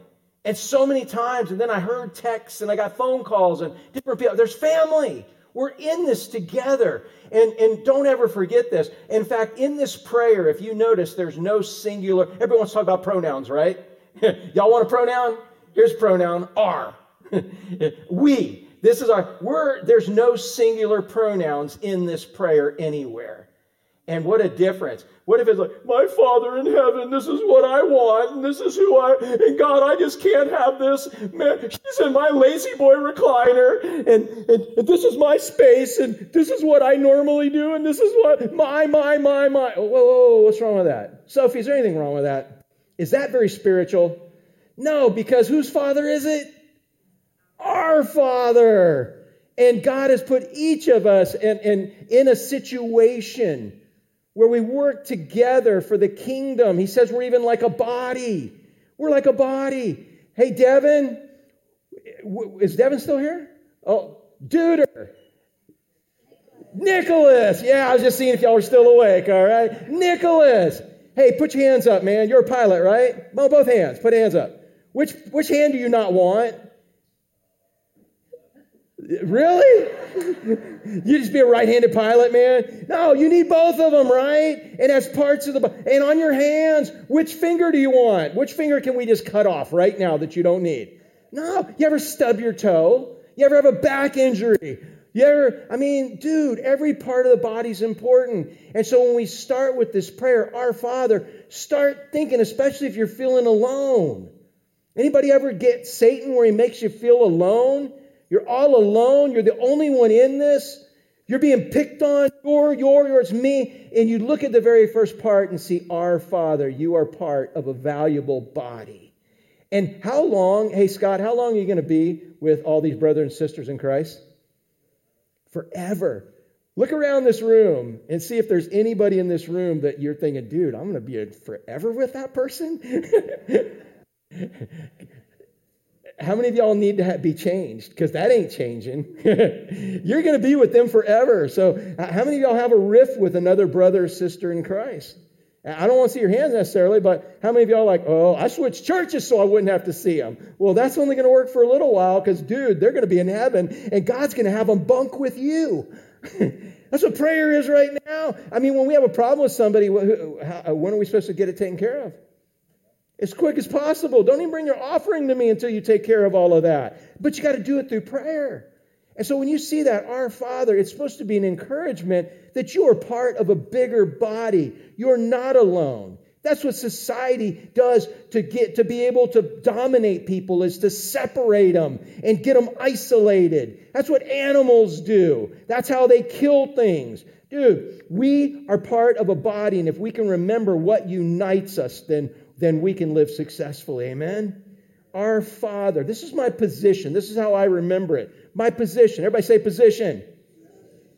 And so many times, and then I heard texts and I got phone calls and different people. There's family. We're in this together. And, and don't ever forget this. In fact, in this prayer, if you notice, there's no singular. Everyone wants to talk about pronouns, right? Y'all want a pronoun? Here's pronoun R. we. This is our, we're, there's no singular pronouns in this prayer anywhere. And what a difference. What if it's like, my Father in heaven, this is what I want, and this is who I, and God, I just can't have this. Man, she's in my La-Z-Boy recliner, and, and, and this is my space, and this is what I normally do, and this is what, my, my, my, my. Whoa, whoa, whoa, what's wrong with that? Sophie, is there anything wrong with that? Is that very spiritual? No, because whose Father is it? Our Father. And God has put each of us in, in, in a situation where we work together for the kingdom. He says we're even like a body. We're like a body. Hey, Devin, is Devin still here? Oh, Duder. Nicholas. Yeah, I was just seeing if y'all were still awake, all right? Nicholas. Hey, put your hands up, man. You're a pilot, right? Well, both hands. Put hands up. Which, which hand do you not want? Really? you just be a right-handed pilot, man? No, you need both of them, right? And as parts of the and on your hands, which finger do you want? Which finger can we just cut off right now that you don't need? No, you ever stub your toe? You ever have a back injury? You ever, I mean, dude, every part of the body's important. And so when we start with this prayer, Our Father, start thinking, especially if you're feeling alone. Anybody ever get Satan where he makes you feel alone? You're all alone. You're the only one in this. You're being picked on. You're, you're, you're, it's me. And you look at the very first part and see, Our Father, you are part of a valuable body. And how long, hey, Scott, how long are you going to be with all these brothers and sisters in Christ? Forever. Look around this room and see if there's anybody in this room that you're thinking, dude, I'm going to be forever with that person. how many of y'all need to be changed? Because that ain't changing. You're going to be with them forever. So, how many of y'all have a rift with another brother or sister in Christ? I don't want to see your hands necessarily, but how many of y'all like, oh, I switched churches so I wouldn't have to see them? Well, that's only going to work for a little while because, dude, they're going to be in heaven and God's going to have them bunk with you. that's what prayer is right now. I mean, when we have a problem with somebody, when are we supposed to get it taken care of? As quick as possible. Don't even bring your offering to me until you take care of all of that. But you got to do it through prayer. And so when you see that, Our Father, it's supposed to be an encouragement that you are part of a bigger body. You're not alone. That's what society does to get to be able to dominate people is to separate them and get them isolated. That's what animals do. That's how they kill things Dude, we are part of a body, and if we can remember what unites us, then, then we can live successfully. Amen? Our Father. This is my position. This is how I remember it. My position. Everybody say position.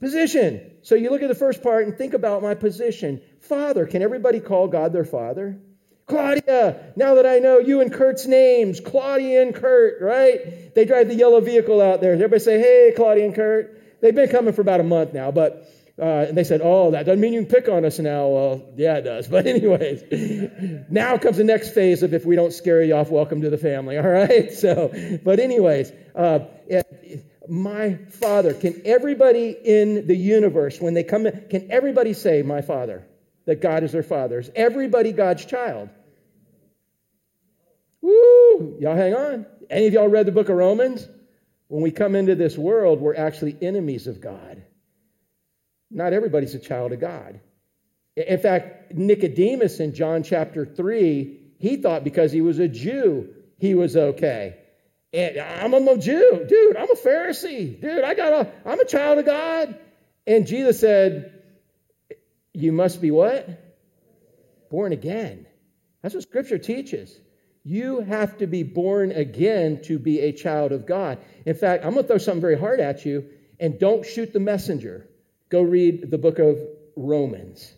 Position. So you look at the first part and think about my position. Father. Can everybody call God their Father? Claudia, now that I know you and Kurt's names, Claudia and Kurt, right? They drive the yellow vehicle out there. Everybody say, hey, Claudia and Kurt. They've been coming for about a month now, but uh, and they said, oh, that doesn't mean you can pick on us now. Well, yeah, it does. But anyways, now comes the next phase of if we don't scare you off, welcome to the family. All right. So, but anyways, uh, my father. Can everybody in the universe, when they come in, can everybody say, my father? that God is their father. Is everybody God's child? Woo! Y'all hang on. Any of y'all read the book of Romans? When we come into this world, we're actually enemies of God. Not everybody's a child of God. In fact, Nicodemus in John chapter 3, he thought because he was a Jew, he was okay. And I'm a Jew, dude, I'm a Pharisee, dude, I got a, I'm a child of God. And Jesus said, you must be what? Born again. That's what Scripture teaches. You have to be born again to be a child of God. In fact, I'm going to throw something very hard at you, and don't shoot the messenger. Go read the book of Romans.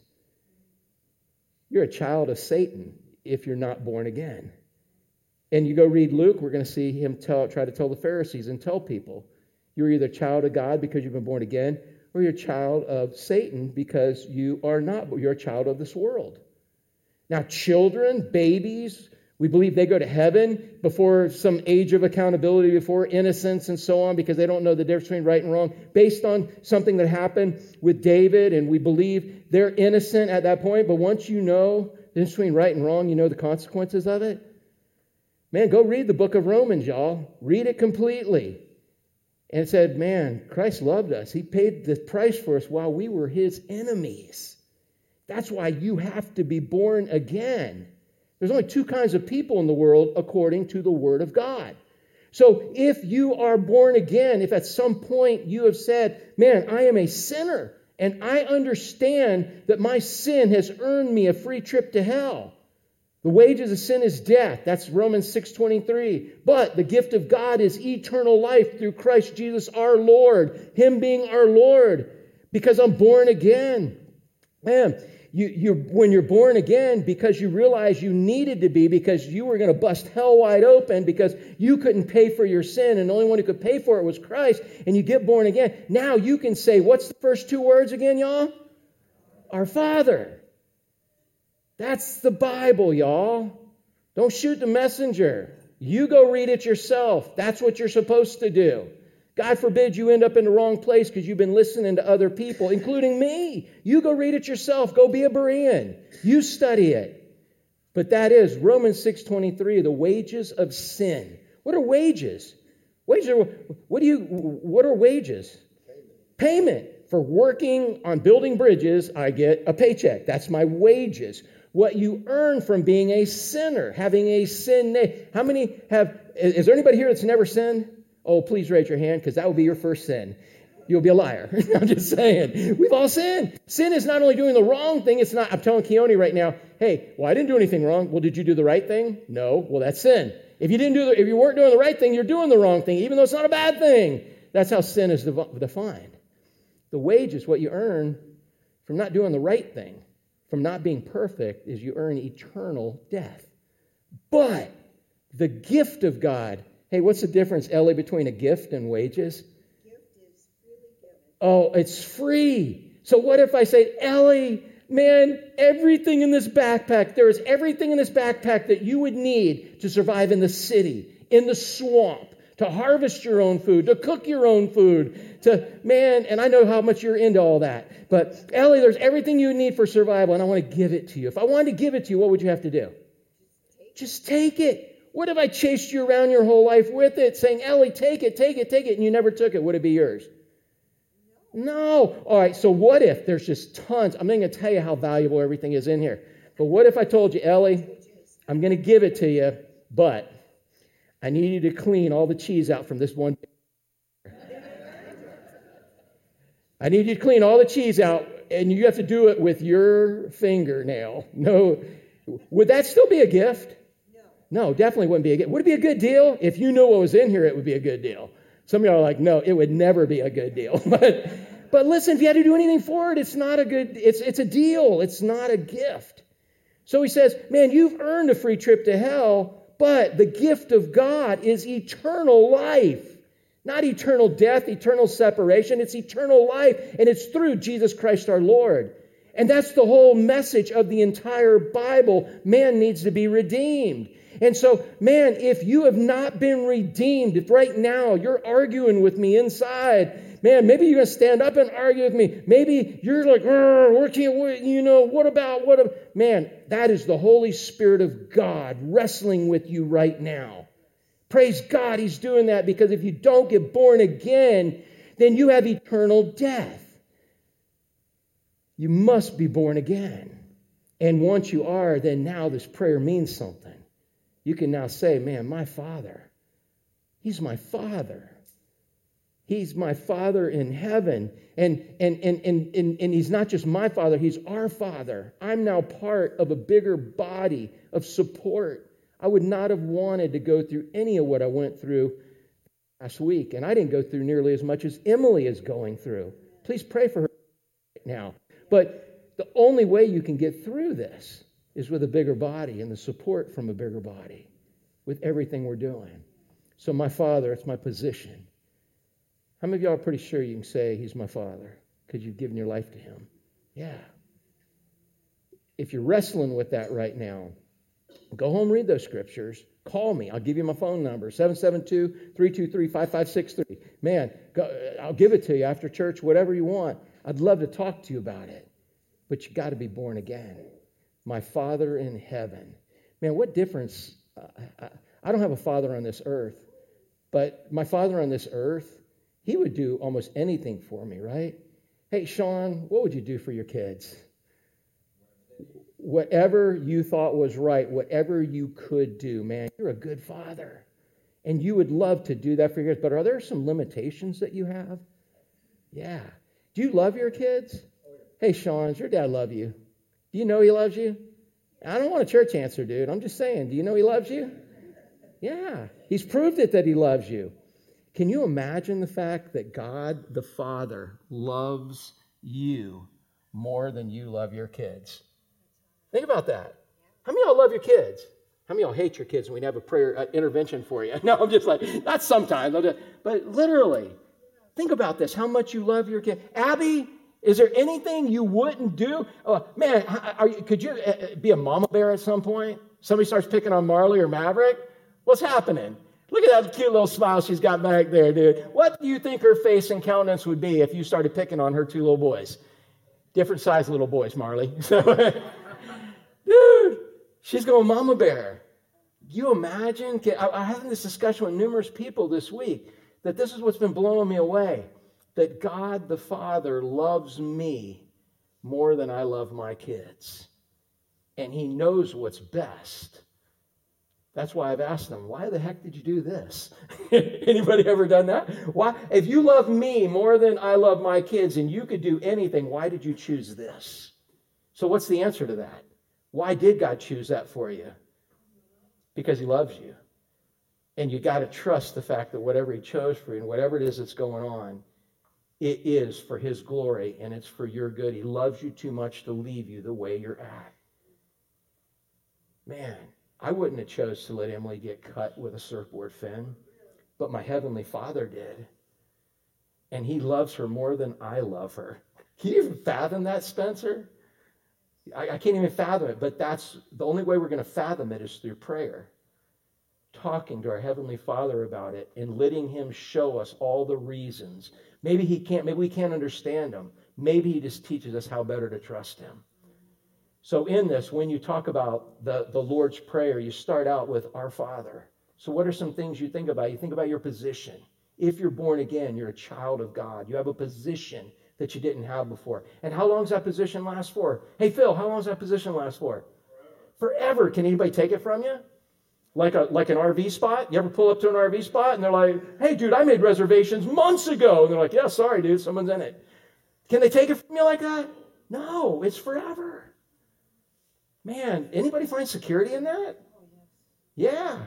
You're a child of Satan if you're not born again. And you go read Luke, we're going to see him tell, try to tell the Pharisees and tell people you're either a child of God because you've been born again, or you're a child of Satan because you are not, but you're a child of this world. Now, children, babies, we believe they go to heaven before some age of accountability, before innocence and so on, because they don't know the difference between right and wrong, based on something that happened with David, and we believe they're innocent at that point. But once you know the difference between right and wrong, you know the consequences of it. Man, go read the book of Romans, y'all. Read it completely and said, Man, Christ loved us. He paid the price for us while we were his enemies. That's why you have to be born again. There's only two kinds of people in the world according to the Word of God. So if you are born again, if at some point you have said, Man, I am a sinner, and I understand that my sin has earned me a free trip to hell, the wages of sin is death. That's Romans 6:23. But the gift of God is eternal life through Christ Jesus our Lord, him being our Lord, because I'm born again. Man, you, you, when you're born again, because you realize you needed to be, because you were going to bust hell wide open, because you couldn't pay for your sin, and the only one who could pay for it was Christ, and you get born again. Now you can say, what's the first two words again, y'all? Our Father. That's the Bible, y'all. Don't shoot the messenger. You go read it yourself. That's what you're supposed to do. God forbid you end up in the wrong place because you've been listening to other people, including me. You go read it yourself. Go be a Berean. You study it. But that is Romans 6:23, the wages of sin. What are wages? Wages are what do you what are wages? Payment. For working on building bridges, I get a paycheck. That's my wages what you earn from being a sinner, having a sin. How many have, is there anybody here that's never sinned? Oh, please raise your hand because that will be your first sin. You'll be a liar. I'm just saying. We've all sinned. Sin is not only doing the wrong thing, it's not, I'm telling Keone right now, hey, well, I didn't do anything wrong. Well, did you do the right thing? No. Well, that's sin. If you didn't do the, if you weren't doing the right thing, you're doing the wrong thing, even though it's not a bad thing. That's how sin is defined. The wage is what you earn from not doing the right thing from not being perfect is you earn eternal death. But the gift of God, hey, what's the difference, Ellie, between a gift and wages? Oh, it's free. So what if I say, Ellie, man, everything in this backpack, there is everything in this backpack that you would need to survive in the city, in the swamp, to harvest your own food, to cook your own food, to, man, and I know how much you're into all that. But Ellie, there's everything you need for survival, and I want to give it to you. If I wanted to give it to you, what would you have to do? Just take it. What if I chased you around your whole life with it, saying, Ellie, take it, take it, take it, and you never took it? Would it be yours? No. All right, so what if there's just tons? I'm not going to tell you how valuable everything is in here. But what if I told you, Ellie, I'm going to give it to you, but I need you to clean all the cheese out from this one. I need you to clean all the cheese out and you have to do it with your fingernail. No, would that still be a gift? No, definitely wouldn't be a gift. Would it be a good deal? If you knew what was in here, it would be a good deal. Some of y'all are like, no, it would never be a good deal. but, but listen, if you had to do anything for it, it's not a good, it's, it's a deal. It's not a gift. So he says, man, you've earned a free trip to hell, but the gift of God is eternal life. Not eternal death, eternal separation. It's eternal life, and it's through Jesus Christ our Lord. And that's the whole message of the entire Bible. Man needs to be redeemed. And so, man, if you have not been redeemed, if right now you're arguing with me inside, man, maybe you're going to stand up and argue with me. Maybe you're like, where can't, you know, what about, what? About? Man, that is the Holy Spirit of God wrestling with you right now. Praise God, He's doing that because if you don't get born again, then you have eternal death. You must be born again. And once you are, then now this prayer means something. You can now say, Man, my Father, He's my Father. He's my Father in heaven. And, and, and, and, and, and He's not just my Father, He's our Father. I'm now part of a bigger body of support. I would not have wanted to go through any of what I went through last week. And I didn't go through nearly as much as Emily is going through. Please pray for her right now. But the only way you can get through this is with a bigger body and the support from a bigger body with everything we're doing. So, my father, it's my position. How many of y'all are pretty sure you can say he's my father because you've given your life to him? Yeah. If you're wrestling with that right now, go home, read those scriptures. Call me. I'll give you my phone number 772 323 5563. Man, I'll give it to you after church, whatever you want. I'd love to talk to you about it, but you got to be born again. My Father in heaven. Man, what difference? Uh, I don't have a father on this earth, but my father on this earth, he would do almost anything for me, right? Hey, Sean, what would you do for your kids? Whatever you thought was right, whatever you could do, man, you're a good father. And you would love to do that for your kids, but are there some limitations that you have? Yeah. Do you love your kids? Hey, Sean, does your dad love you? Do you know he loves you? I don't want a church answer, dude. I'm just saying, do you know he loves you? Yeah, he's proved it that he loves you. Can you imagine the fact that God the Father loves you more than you love your kids? Think about that. How many of y'all love your kids? How many of y'all hate your kids and we have a prayer uh, intervention for you? No, I'm just like, not sometimes, but literally, Think about this how much you love your kid. Abby, is there anything you wouldn't do? Oh, man, you, could you uh, uh, be a mama bear at some point? Somebody starts picking on Marley or Maverick? What's happening? Look at that cute little smile she's got back there, dude. What do you think her face and countenance would be if you started picking on her two little boys? Different size little boys, Marley. dude, she's going mama bear. You imagine? I, I had this discussion with numerous people this week that this is what's been blowing me away that God the Father loves me more than I love my kids. And he knows what's best. That's why I've asked them, why the heck did you do this? Anybody ever done that? Why if you love me more than I love my kids and you could do anything, why did you choose this? So what's the answer to that? Why did God choose that for you? Because he loves you. And you got to trust the fact that whatever he chose for you and whatever it is that's going on, it is for his glory and it's for your good. He loves you too much to leave you the way you're at. Man, I wouldn't have chose to let Emily get cut with a surfboard fin, but my heavenly Father did. And he loves her more than I love her. Can you even fathom that, Spencer? I, I can't even fathom it, but that's the only way we're going to fathom it is through prayer talking to our Heavenly Father about it and letting Him show us all the reasons. Maybe He can't, maybe we can't understand them. Maybe He just teaches us how better to trust Him. So, in this, when you talk about the, the Lord's Prayer, you start out with Our Father. So, what are some things you think about? You think about your position. If you're born again, you're a child of God. You have a position that you didn't have before. And how long does that position last for? Hey, Phil, how long does that position last for? Forever. Forever. Can anybody take it from you? Like a like an RV spot. You ever pull up to an RV spot and they're like, "Hey, dude, I made reservations months ago," and they're like, "Yeah, sorry, dude, someone's in it." Can they take it from you like that? No, it's forever. Man, anybody find security in that? Oh, yeah.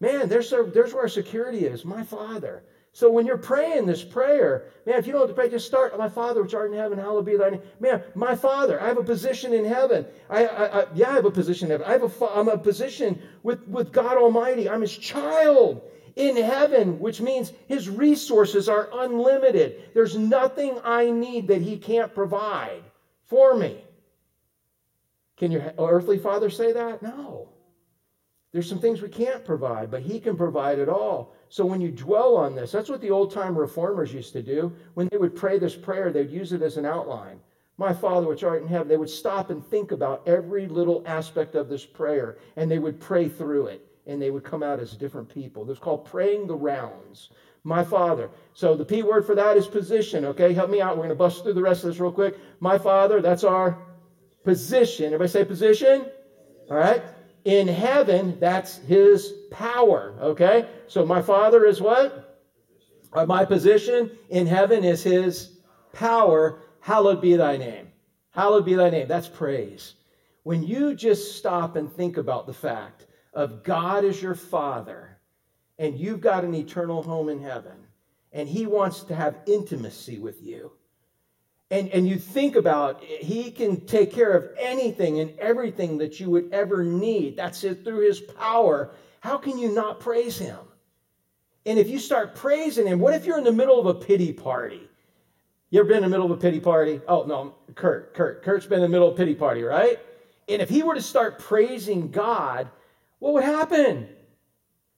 Man, there's, there's where our security is. My Father. So when you're praying this prayer, man, if you don't to pray, just start, my Father which art in heaven, hallowed be thy name. Man, my Father, I have a position in heaven. I, I, I yeah, I have a position in heaven. I have a, I'm a position with, with God Almighty. I'm his child in heaven, which means his resources are unlimited. There's nothing I need that he can't provide for me. Can your earthly father say that? No. There's some things we can't provide, but he can provide it all. So when you dwell on this, that's what the old time reformers used to do. When they would pray this prayer, they'd use it as an outline. My Father, which art in heaven, they would stop and think about every little aspect of this prayer, and they would pray through it, and they would come out as different people. It's called praying the rounds. My Father. So the P word for that is position, okay? Help me out. We're going to bust through the rest of this real quick. My Father, that's our position. Everybody say position? All right in heaven, that's his power. Okay? So my Father is what? Uh, my position in heaven is his power. Hallowed be thy name. Hallowed be thy name. That's praise. When you just stop and think about the fact of God as your Father, and you've got an eternal home in heaven, and he wants to have intimacy with you and, and you think about he can take care of anything and everything that you would ever need. That's it through his power. How can you not praise him? And if you start praising him, what if you're in the middle of a pity party? You ever been in the middle of a pity party? Oh, no, Kurt. Kurt. Kurt's been in the middle of a pity party, right? And if he were to start praising God, what would happen?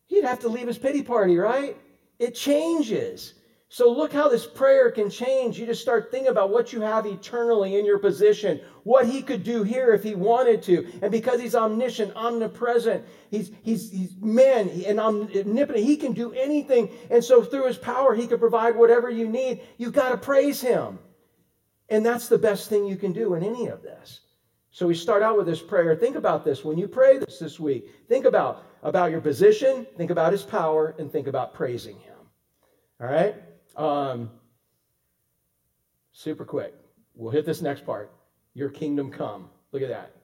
He'd have to leave his pity party, right? It changes. So look how this prayer can change. You just start thinking about what you have eternally in your position, what he could do here if he wanted to. And because he's omniscient, omnipresent, he's, he's, he's man and omnipotent, he can do anything. And so through his power, he can provide whatever you need. You've got to praise him. And that's the best thing you can do in any of this. So we start out with this prayer. Think about this when you pray this this week. Think about, about your position, think about his power, and think about praising him. All right? Um, super quick. We'll hit this next part. Your kingdom come. Look at that.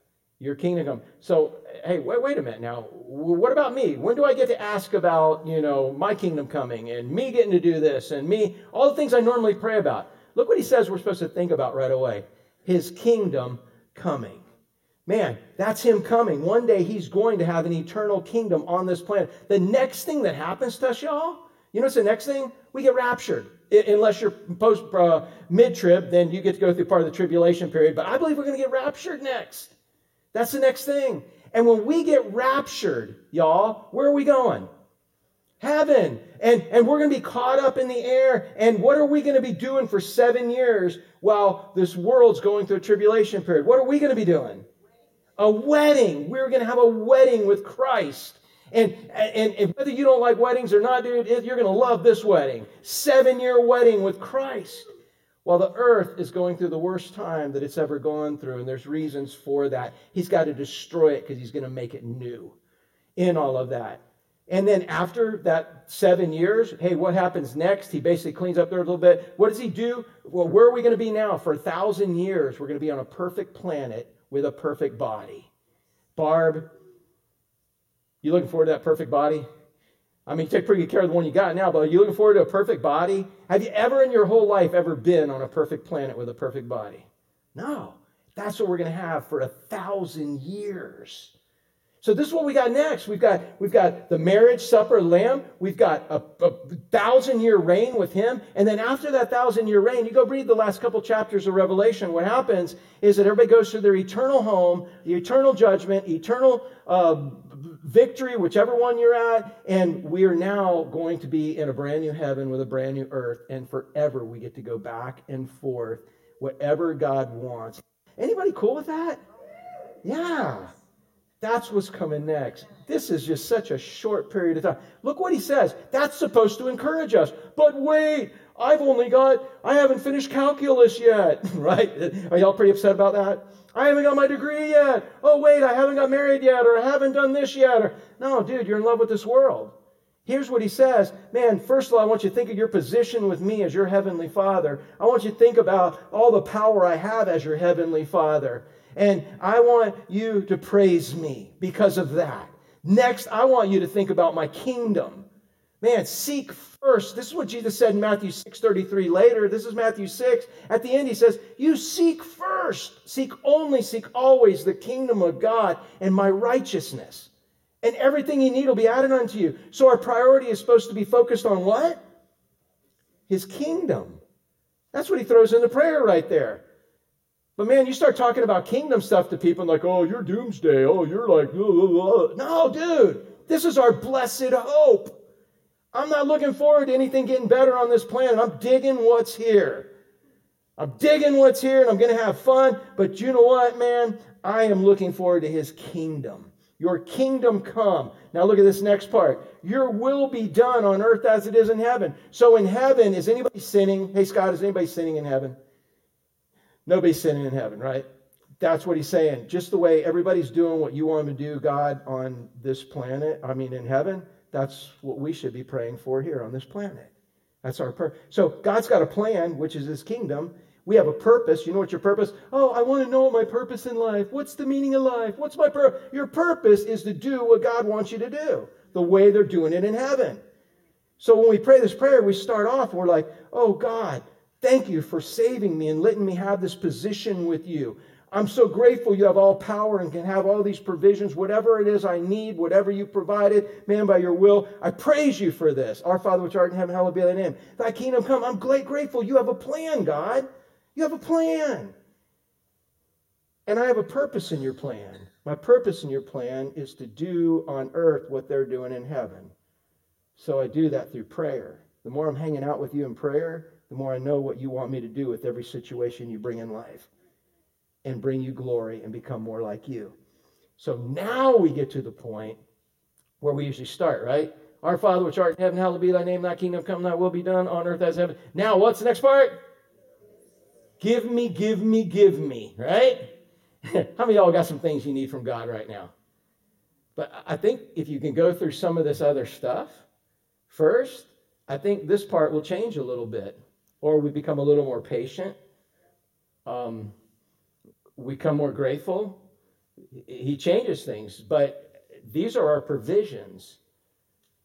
Your kingdom come. So, hey, wait, wait a minute now. What about me? When do I get to ask about, you know, my kingdom coming and me getting to do this and me, all the things I normally pray about? Look what he says we're supposed to think about right away. His kingdom coming. Man, that's him coming. One day he's going to have an eternal kingdom on this planet. The next thing that happens to us, y'all, you know what's the next thing? We get raptured. unless you're post uh, mid trib, then you get to go through part of the tribulation period. But I believe we're going to get raptured next. That's the next thing. And when we get raptured, y'all, where are we going? Heaven. And, and we're going to be caught up in the air. And what are we going to be doing for seven years while this world's going through a tribulation period? What are we going to be doing? A wedding. We're going to have a wedding with Christ. And, and, and whether you don't like weddings or not, dude, you're going to love this wedding. Seven year wedding with Christ. While the earth is going through the worst time that it's ever gone through, and there's reasons for that. He's got to destroy it because he's going to make it new in all of that. And then after that seven years, hey, what happens next? He basically cleans up there a little bit. What does he do? Well, where are we going to be now? For a thousand years, we're going to be on a perfect planet with a perfect body. Barb, you looking forward to that perfect body? I mean, take pretty good care of the one you got now, but are you looking forward to a perfect body? Have you ever in your whole life ever been on a perfect planet with a perfect body? No. That's what we're going to have for a thousand years. So this is what we got next. We've got we've got the marriage supper lamb. We've got a, a thousand year reign with him, and then after that thousand year reign, you go read the last couple chapters of Revelation. What happens is that everybody goes to their eternal home, the eternal judgment, eternal uh, victory, whichever one you're at, and we are now going to be in a brand new heaven with a brand new earth, and forever we get to go back and forth, whatever God wants. Anybody cool with that? Yeah. That's what's coming next. This is just such a short period of time. Look what he says. That's supposed to encourage us. But wait, I've only got, I haven't finished calculus yet, right? Are y'all pretty upset about that? I haven't got my degree yet. Oh, wait, I haven't got married yet, or I haven't done this yet. Or, no, dude, you're in love with this world. Here's what he says Man, first of all, I want you to think of your position with me as your heavenly father. I want you to think about all the power I have as your heavenly father. And I want you to praise me because of that. Next, I want you to think about my kingdom. Man, seek first. This is what Jesus said in Matthew 6:33 later. This is Matthew 6. At the end he says, "You seek first, seek only, seek always the kingdom of God and my righteousness." and everything you need will be added unto you. So our priority is supposed to be focused on what? His kingdom. That's what he throws in the prayer right there. But man, you start talking about kingdom stuff to people and like, oh, you're doomsday. Oh, you're like, no, dude, this is our blessed hope. I'm not looking forward to anything getting better on this planet. I'm digging what's here. I'm digging what's here and I'm going to have fun. But you know what, man? I am looking forward to his kingdom. Your kingdom come. Now look at this next part. Your will be done on earth as it is in heaven. So in heaven, is anybody sinning? Hey, Scott, is anybody sinning in heaven? Nobody's sinning in heaven, right? That's what he's saying. Just the way everybody's doing what you want them to do, God, on this planet, I mean, in heaven, that's what we should be praying for here on this planet. That's our prayer. So God's got a plan, which is his kingdom, we have a purpose. You know what your purpose? Oh, I want to know my purpose in life. What's the meaning of life? What's my purpose? Your purpose is to do what God wants you to do, the way they're doing it in heaven. So when we pray this prayer, we start off we're like, oh God, thank you for saving me and letting me have this position with you. I'm so grateful you have all power and can have all these provisions, whatever it is I need, whatever you provided, man, by your will. I praise you for this. Our Father which art in heaven, hallowed be thy name. Thy kingdom come. I'm great, grateful you have a plan, God. You have a plan. And I have a purpose in your plan. My purpose in your plan is to do on earth what they're doing in heaven. So I do that through prayer. The more I'm hanging out with you in prayer, the more I know what you want me to do with every situation you bring in life and bring you glory and become more like you. So now we get to the point where we usually start, right? Our Father which art in heaven, hallowed be thy name, thy kingdom come, thy will be done on earth as heaven. Now, what's the next part? Give me, give me, give me, right? How many y'all got some things you need from God right now? But I think if you can go through some of this other stuff first, I think this part will change a little bit. Or we become a little more patient. Um, we become more grateful. He changes things. But these are our provisions.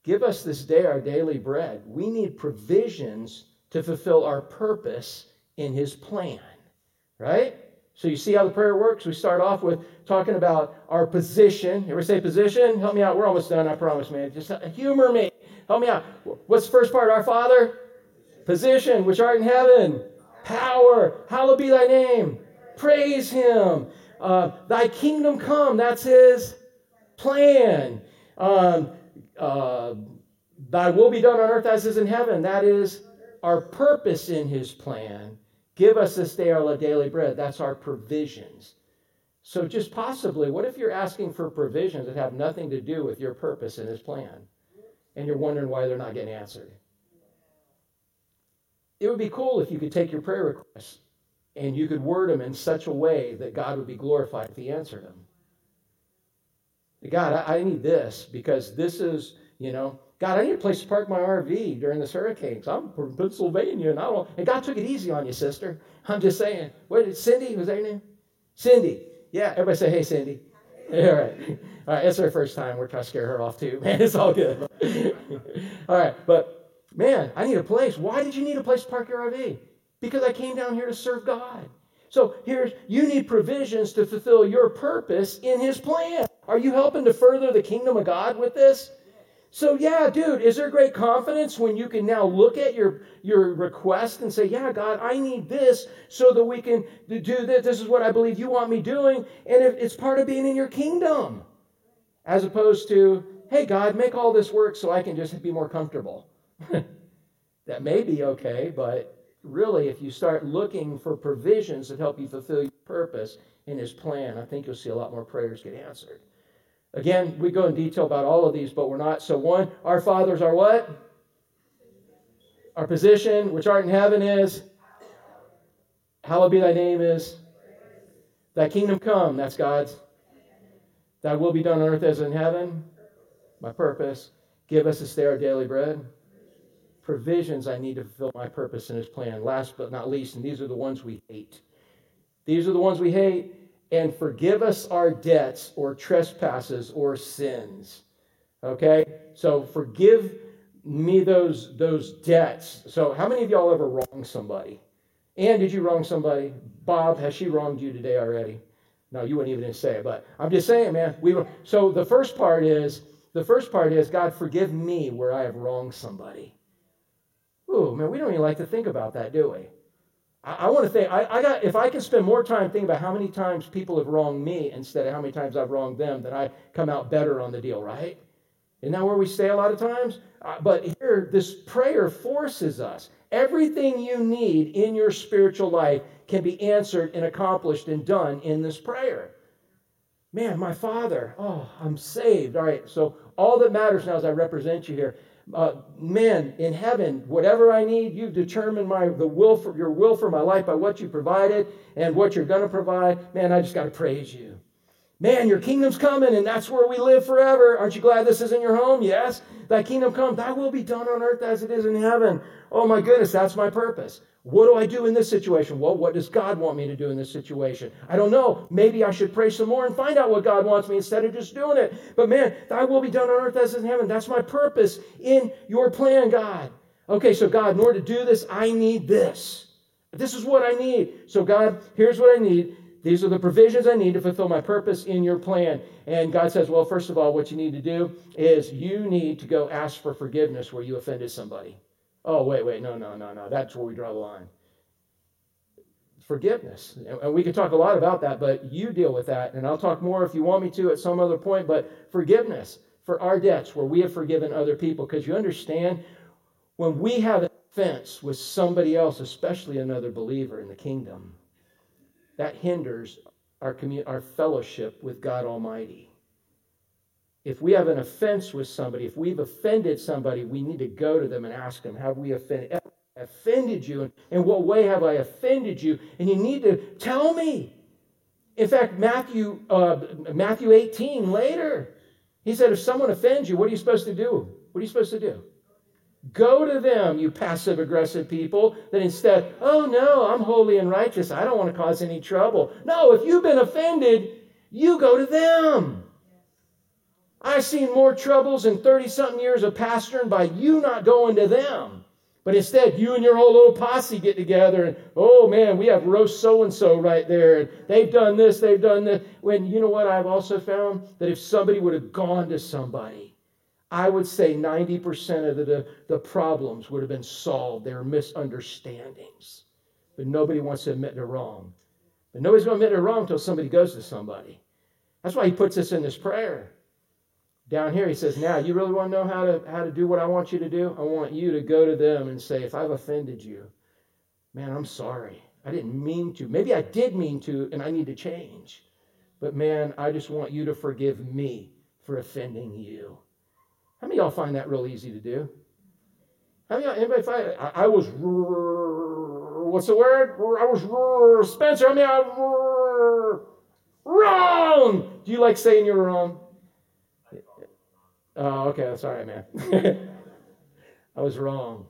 Give us this day our daily bread. We need provisions to fulfill our purpose in his plan, right? So you see how the prayer works? We start off with talking about our position. Ever say position? Help me out. We're almost done, I promise, man. Just humor me. Help me out. What's the first part? Our Father? Position, which art in heaven. Power. Hallowed be thy name. Praise him. Uh, thy kingdom come. That's his plan. Um, uh, thy will be done on earth as is in heaven. That is our purpose in his plan. Give us this day our daily bread. That's our provisions. So, just possibly, what if you're asking for provisions that have nothing to do with your purpose and his plan? And you're wondering why they're not getting answered? It would be cool if you could take your prayer requests and you could word them in such a way that God would be glorified if he answered them. God, I, I need this because this is, you know, God, I need a place to park my RV during this hurricane. I'm from Pennsylvania, and I don't. And God took it easy on you, sister. I'm just saying. What did Cindy? Was that your name? Cindy. Yeah. Everybody say, "Hey, Cindy." all right. All right. It's her first time. We're trying to scare her off too, man. It's all good. all right. But man, I need a place. Why did you need a place to park your RV? Because I came down here to serve God. So here's you need provisions to fulfill your purpose in His plan. Are you helping to further the kingdom of God with this? So yeah, dude, is there great confidence when you can now look at your your request and say, "Yeah, God, I need this so that we can do this. This is what I believe you want me doing, and it's part of being in your kingdom." As opposed to, "Hey, God, make all this work so I can just be more comfortable." that may be okay, but really, if you start looking for provisions that help you fulfill your purpose in His plan, I think you'll see a lot more prayers get answered. Again, we go in detail about all of these, but we're not. So, one, our fathers are what? Our position, which art in heaven, is hallowed be thy name is thy kingdom come. That's God's. Thy will be done on earth as in heaven. My purpose. Give us this day our daily bread. Provisions I need to fulfill my purpose in his plan. Last but not least, and these are the ones we hate. These are the ones we hate. And forgive us our debts or trespasses or sins. Okay? So forgive me those, those debts. So, how many of y'all ever wronged somebody? And did you wrong somebody? Bob, has she wronged you today already? No, you wouldn't even say it, but I'm just saying, man. We so the first part is the first part is God forgive me where I have wronged somebody. Ooh, man, we don't even like to think about that, do we? I, I want to think. I, I got if I can spend more time thinking about how many times people have wronged me instead of how many times I've wronged them, then I come out better on the deal, right? Isn't that where we stay a lot of times? Uh, but here, this prayer forces us. Everything you need in your spiritual life can be answered and accomplished and done in this prayer. Man, my Father, oh, I'm saved. All right, so all that matters now as I represent you here. Uh, man, in heaven, whatever I need, you've determined my the will for your will for my life by what you provided and what you're going to provide. Man, I just got to praise you. Man, your kingdom's coming and that's where we live forever. Aren't you glad this isn't your home? Yes. Thy kingdom come, thy will be done on earth as it is in heaven. Oh my goodness, that's my purpose. What do I do in this situation? Well, what does God want me to do in this situation? I don't know. Maybe I should pray some more and find out what God wants me instead of just doing it. But man, thy will be done on earth as in heaven. That's my purpose in your plan, God. Okay, so God, in order to do this, I need this. This is what I need. So, God, here's what I need. These are the provisions I need to fulfill my purpose in your plan. And God says, well, first of all, what you need to do is you need to go ask for forgiveness where you offended somebody. Oh, wait, wait, no, no, no, no. That's where we draw the line. Forgiveness. And we could talk a lot about that, but you deal with that. And I'll talk more if you want me to at some other point. But forgiveness for our debts where we have forgiven other people. Because you understand, when we have an offense with somebody else, especially another believer in the kingdom, that hinders our, commun- our fellowship with God Almighty. If we have an offense with somebody, if we've offended somebody, we need to go to them and ask them, Have we offended, offended you? And in what way have I offended you? And you need to tell me. In fact, Matthew, uh, Matthew 18 later, he said, If someone offends you, what are you supposed to do? What are you supposed to do? Go to them, you passive aggressive people, that instead, oh no, I'm holy and righteous. I don't want to cause any trouble. No, if you've been offended, you go to them. I've seen more troubles in 30 something years of pastoring by you not going to them. But instead, you and your whole little posse get together and, oh man, we have roast so and so right there. And they've done this, they've done this. When you know what I've also found? That if somebody would have gone to somebody, I would say 90% of the, the problems would have been solved. They were misunderstandings. But nobody wants to admit they're wrong. But nobody's going to admit they're wrong until somebody goes to somebody. That's why he puts this in this prayer. Down here, he says, Now, you really want to know how to, how to do what I want you to do? I want you to go to them and say, If I've offended you, man, I'm sorry. I didn't mean to. Maybe I did mean to, and I need to change. But man, I just want you to forgive me for offending you. How many y'all find that real easy to do? How many y'all, anybody find? I, I was, what's the word? I was, Spencer, I mean, I, wrong. Do you like saying you're wrong? Oh, okay, that's all right, man. I was wrong.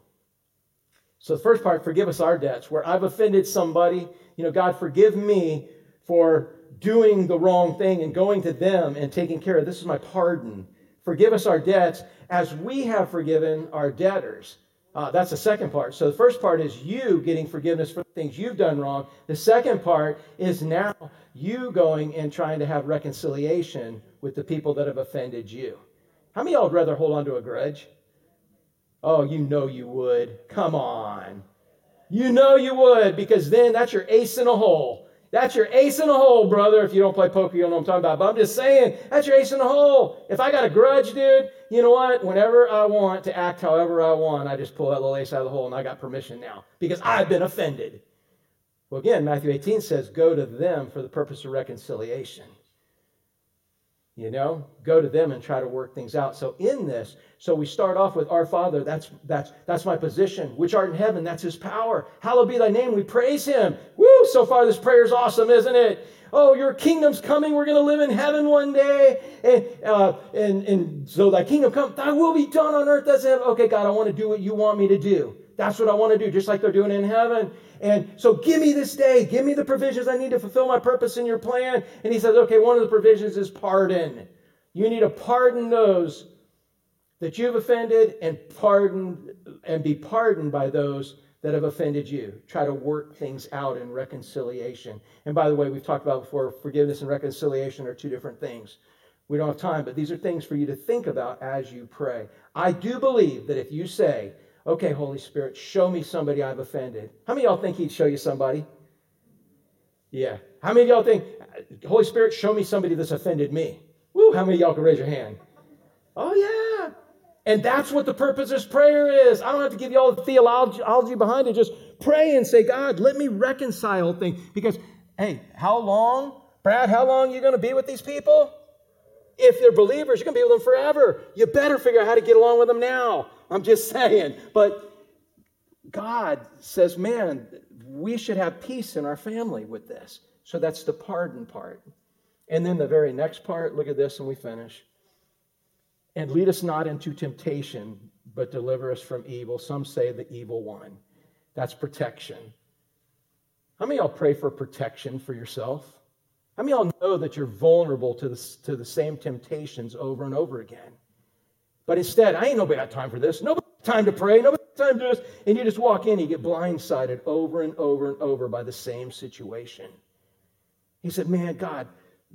So the first part, forgive us our debts. Where I've offended somebody, you know, God, forgive me for doing the wrong thing and going to them and taking care of. This is my pardon. Forgive us our debts as we have forgiven our debtors. Uh, that's the second part. So the first part is you getting forgiveness for things you've done wrong. The second part is now you going and trying to have reconciliation with the people that have offended you. How many of y'all would rather hold on to a grudge? Oh, you know you would. Come on. You know you would because then that's your ace in a hole. That's your ace in the hole, brother. If you don't play poker, you don't know what I'm talking about. But I'm just saying, that's your ace in the hole. If I got a grudge, dude, you know what? Whenever I want to act however I want, I just pull that little ace out of the hole and I got permission now because I've been offended. Well, again, Matthew 18 says, go to them for the purpose of reconciliation. You know, go to them and try to work things out. So in this, so we start off with our Father, that's that's that's my position, which art in heaven, that's his power. Hallowed be thy name, we praise him. Woo! So far this prayer is awesome, isn't it? oh, your kingdom's coming. We're going to live in heaven one day. And, uh, and, and so thy kingdom come, thy will be done on earth as in heaven. Okay, God, I want to do what you want me to do. That's what I want to do, just like they're doing in heaven. And so give me this day, give me the provisions I need to fulfill my purpose in your plan. And he says, okay, one of the provisions is pardon. You need to pardon those that you've offended and pardon and be pardoned by those that have offended you. Try to work things out in reconciliation. And by the way, we've talked about before forgiveness and reconciliation are two different things. We don't have time, but these are things for you to think about as you pray. I do believe that if you say, okay, Holy Spirit, show me somebody I've offended. How many y'all think He'd show you somebody? Yeah. How many y'all think, Holy Spirit, show me somebody that's offended me? Woo, how many y'all can raise your hand? Oh, yeah. And that's what the purpose of this prayer is. I don't have to give you all the theology behind it. Just pray and say, God, let me reconcile things. Because, hey, how long, Brad, how long are you going to be with these people? If they're believers, you're going to be with them forever. You better figure out how to get along with them now. I'm just saying. But God says, man, we should have peace in our family with this. So that's the pardon part. And then the very next part, look at this and we finish. And lead us not into temptation, but deliver us from evil. Some say the evil one. That's protection. How many y'all pray for protection for yourself? How many y'all know that you're vulnerable to the, to the same temptations over and over again? But instead, I ain't nobody got time for this. Nobody got time to pray. Nobody got time to do this. And you just walk in, and you get blindsided over and over and over by the same situation. He said, Man, God,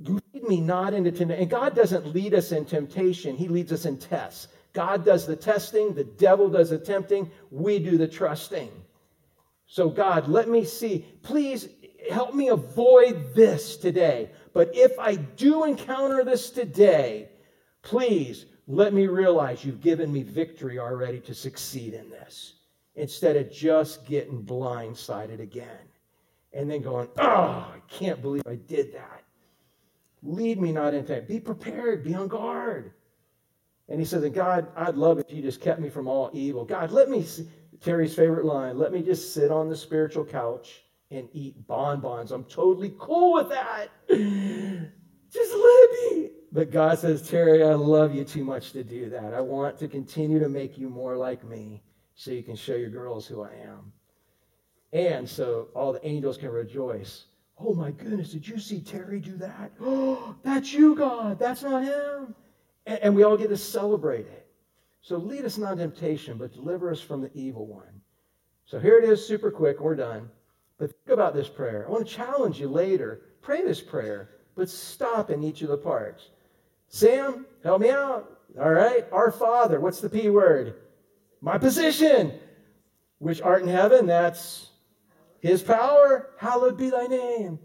lead me not into temptation. And God doesn't lead us in temptation, He leads us in tests. God does the testing, the devil does the tempting, we do the trusting. So, God, let me see. Please help me avoid this today. But if I do encounter this today, please let me realize you've given me victory already to succeed in this instead of just getting blindsided again and then going, oh, I can't believe I did that. Lead me not into that. Be prepared, be on guard. And he says, God, I'd love if you just kept me from all evil. God, let me, Terry's favorite line, let me just sit on the spiritual couch and eat bonbons. I'm totally cool with that. Just let me. But God says, Terry, I love you too much to do that. I want to continue to make you more like me so you can show your girls who I am. And so all the angels can rejoice. Oh my goodness, did you see Terry do that? Oh, that's you, God. That's not him. And, and we all get to celebrate it. So lead us not temptation, but deliver us from the evil one. So here it is, super quick. We're done. But think about this prayer. I want to challenge you later. Pray this prayer, but stop in each of the parts. Sam, help me out. All right. Our Father. What's the P word? My position. Which art in heaven, that's his power. Hallowed be thy name.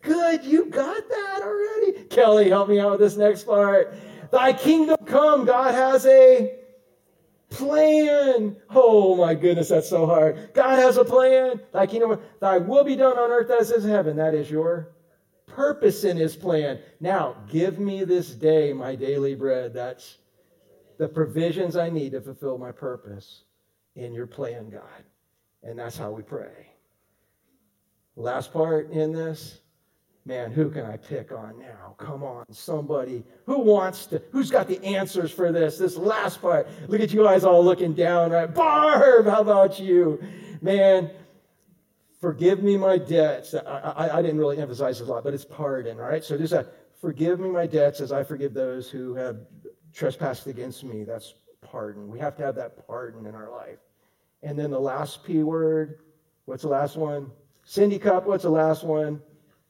Good. You got that already. Kelly, help me out with this next part. Thy kingdom come. God has a plan. Oh my goodness, that's so hard. God has a plan. Thy kingdom, thy will be done on earth as is heaven. That is your purpose in his plan. Now, give me this day my daily bread. That's the provisions I need to fulfill my purpose in your plan, God. And that's how we pray. Last part in this man, who can I pick on now? Come on, somebody who wants to, who's got the answers for this? This last part. Look at you guys all looking down, right? Barb, how about you? Man, forgive me my debts. I, I, I didn't really emphasize this a lot, but it's pardon, all right? So just a, forgive me my debts as I forgive those who have trespassed against me. That's pardon. We have to have that pardon in our life. And then the last P word, what's the last one? Cindy Cup, what's the last one?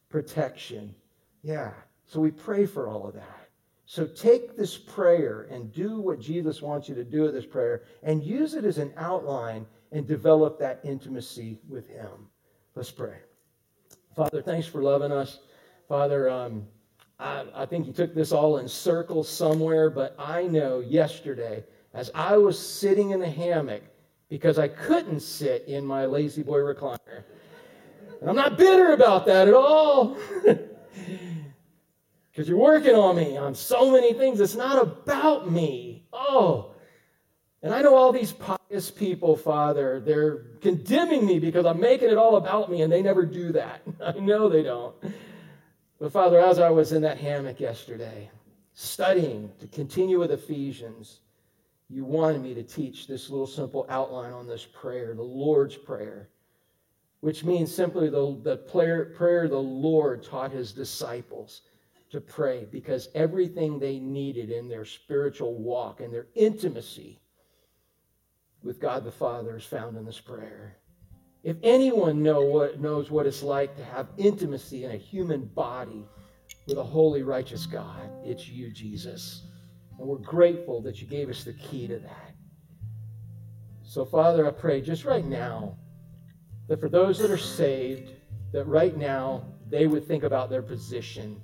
protection. Yeah. So we pray for all of that. So take this prayer and do what Jesus wants you to do with this prayer and use it as an outline and develop that intimacy with Him. Let's pray. Father, thanks for loving us. Father, um, I, I think you took this all in circles somewhere, but I know yesterday, as I was sitting in the hammock, because I couldn't sit in my La-Z-Boy recliner, and I'm not bitter about that at all. Because you're working on me on so many things. It's not about me. Oh. And I know all these pious people, Father, they're condemning me because I'm making it all about me, and they never do that. I know they don't. But Father, as I was in that hammock yesterday, studying to continue with Ephesians, you wanted me to teach this little simple outline on this prayer, the Lord's Prayer, which means simply the, the prayer, prayer the Lord taught his disciples to pray because everything they needed in their spiritual walk and their intimacy with God the Father is found in this prayer. If anyone know what, knows what it's like to have intimacy in a human body with a holy, righteous God, it's you, Jesus. And we're grateful that you gave us the key to that. So, Father, I pray just right now that for those that are saved, that right now they would think about their position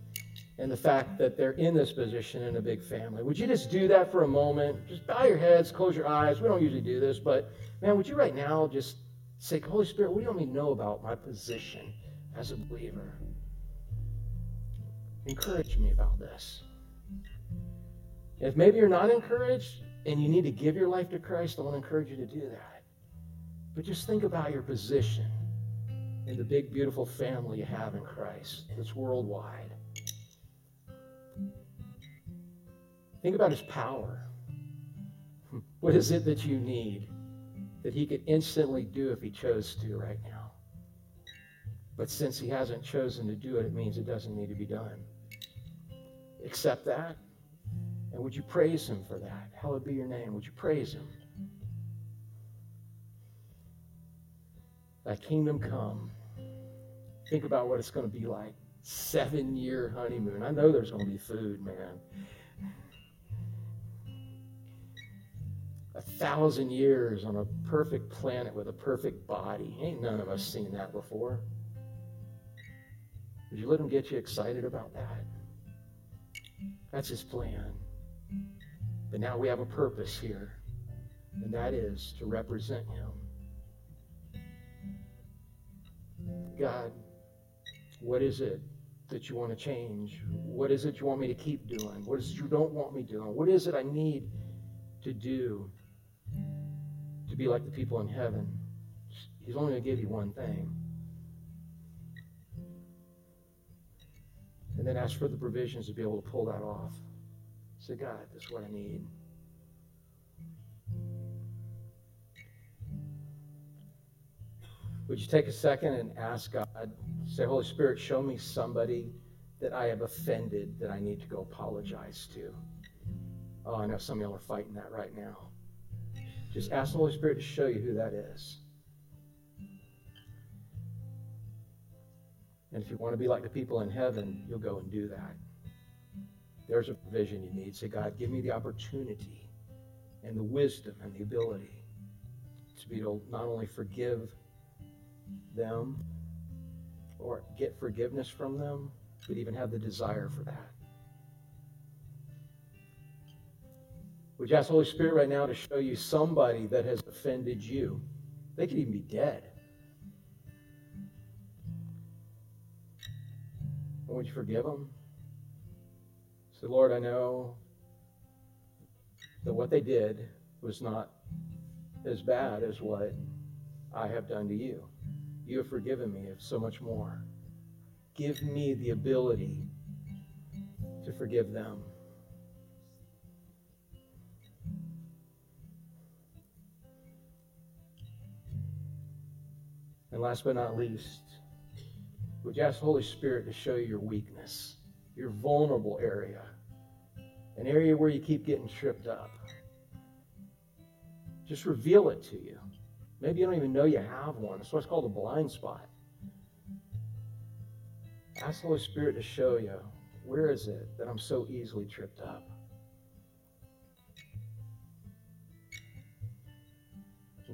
and the fact that they're in this position in a big family. Would you just do that for a moment? Just bow your heads, close your eyes. We don't usually do this, but man, would you right now just Say, Holy Spirit, what do you want me to know about my position as a believer? Encourage me about this. If maybe you're not encouraged and you need to give your life to Christ, I want to encourage you to do that. But just think about your position in the big, beautiful family you have in Christ that's worldwide. Think about his power. What is it that you need? that he could instantly do if he chose to right now. But since he hasn't chosen to do it, it means it doesn't need to be done. Accept that. And would you praise him for that? Hallowed be your name. Would you praise him? Thy kingdom come. Think about what it's going to be like. Seven year honeymoon. I know there's going to be food, man. A thousand years on a perfect planet with a perfect body. Ain't none of us seen that before. Would you let him get you excited about that? That's his plan. But now we have a purpose here, and that is to represent him. God, what is it that you want to change? What is it you want me to keep doing? What is it you don't want me doing? What is it I need to do to be like the people in heaven. He's only going to give you one thing. And then ask for the provisions to be able to pull that off. Say, God, this is what I need. Would you take a second and ask God, say, Holy Spirit, show me somebody that I have offended that I need to go apologize to? Oh, I know some of y'all are fighting that right now. Just ask the Holy Spirit to show you who that is. And if you want to be like the people in heaven, you'll go and do that. There's a provision you need. Say, God, give me the opportunity and the wisdom and the ability to be able to not only forgive them or get forgiveness from them, but even have the desire for that. Would you ask Holy Spirit right now to show you somebody that has offended you? They could even be dead. And would you forgive them? Say, Lord, I know that what they did was not as bad as what I have done to you. You have forgiven me of so much more. Give me the ability to forgive them. And last but not least, would you ask the Holy Spirit to show you your weakness, your vulnerable area, an area where you keep getting tripped up? Just reveal it to you. Maybe you don't even know you have one. That's what's called a blind spot. Ask the Holy Spirit to show you where is it that I'm so easily tripped up.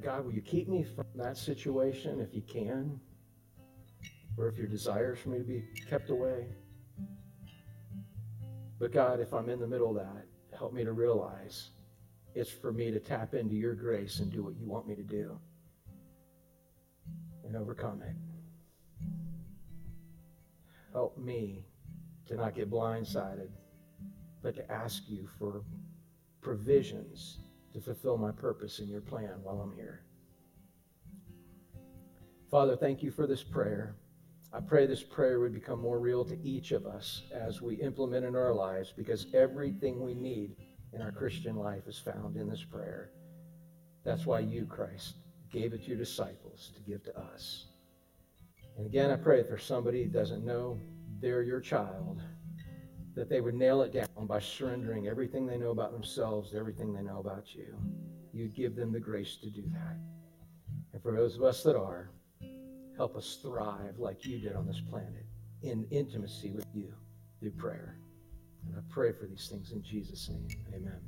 God, will you keep me from that situation if you can? Or if your desire is for me to be kept away? But God, if I'm in the middle of that, help me to realize it's for me to tap into your grace and do what you want me to do and overcome it. Help me to not get blindsided, but to ask you for provisions to fulfill my purpose in your plan while I'm here. Father, thank you for this prayer. I pray this prayer would become more real to each of us as we implement in our lives because everything we need in our Christian life is found in this prayer. That's why you, Christ, gave it to your disciples to give to us. And again, I pray if there's somebody who doesn't know they're your child, that they would nail it down by surrendering everything they know about themselves everything they know about you. You'd give them the grace to do that. And for those of us that are, help us thrive like you did on this planet in intimacy with you through prayer. And I pray for these things in Jesus' name. Amen.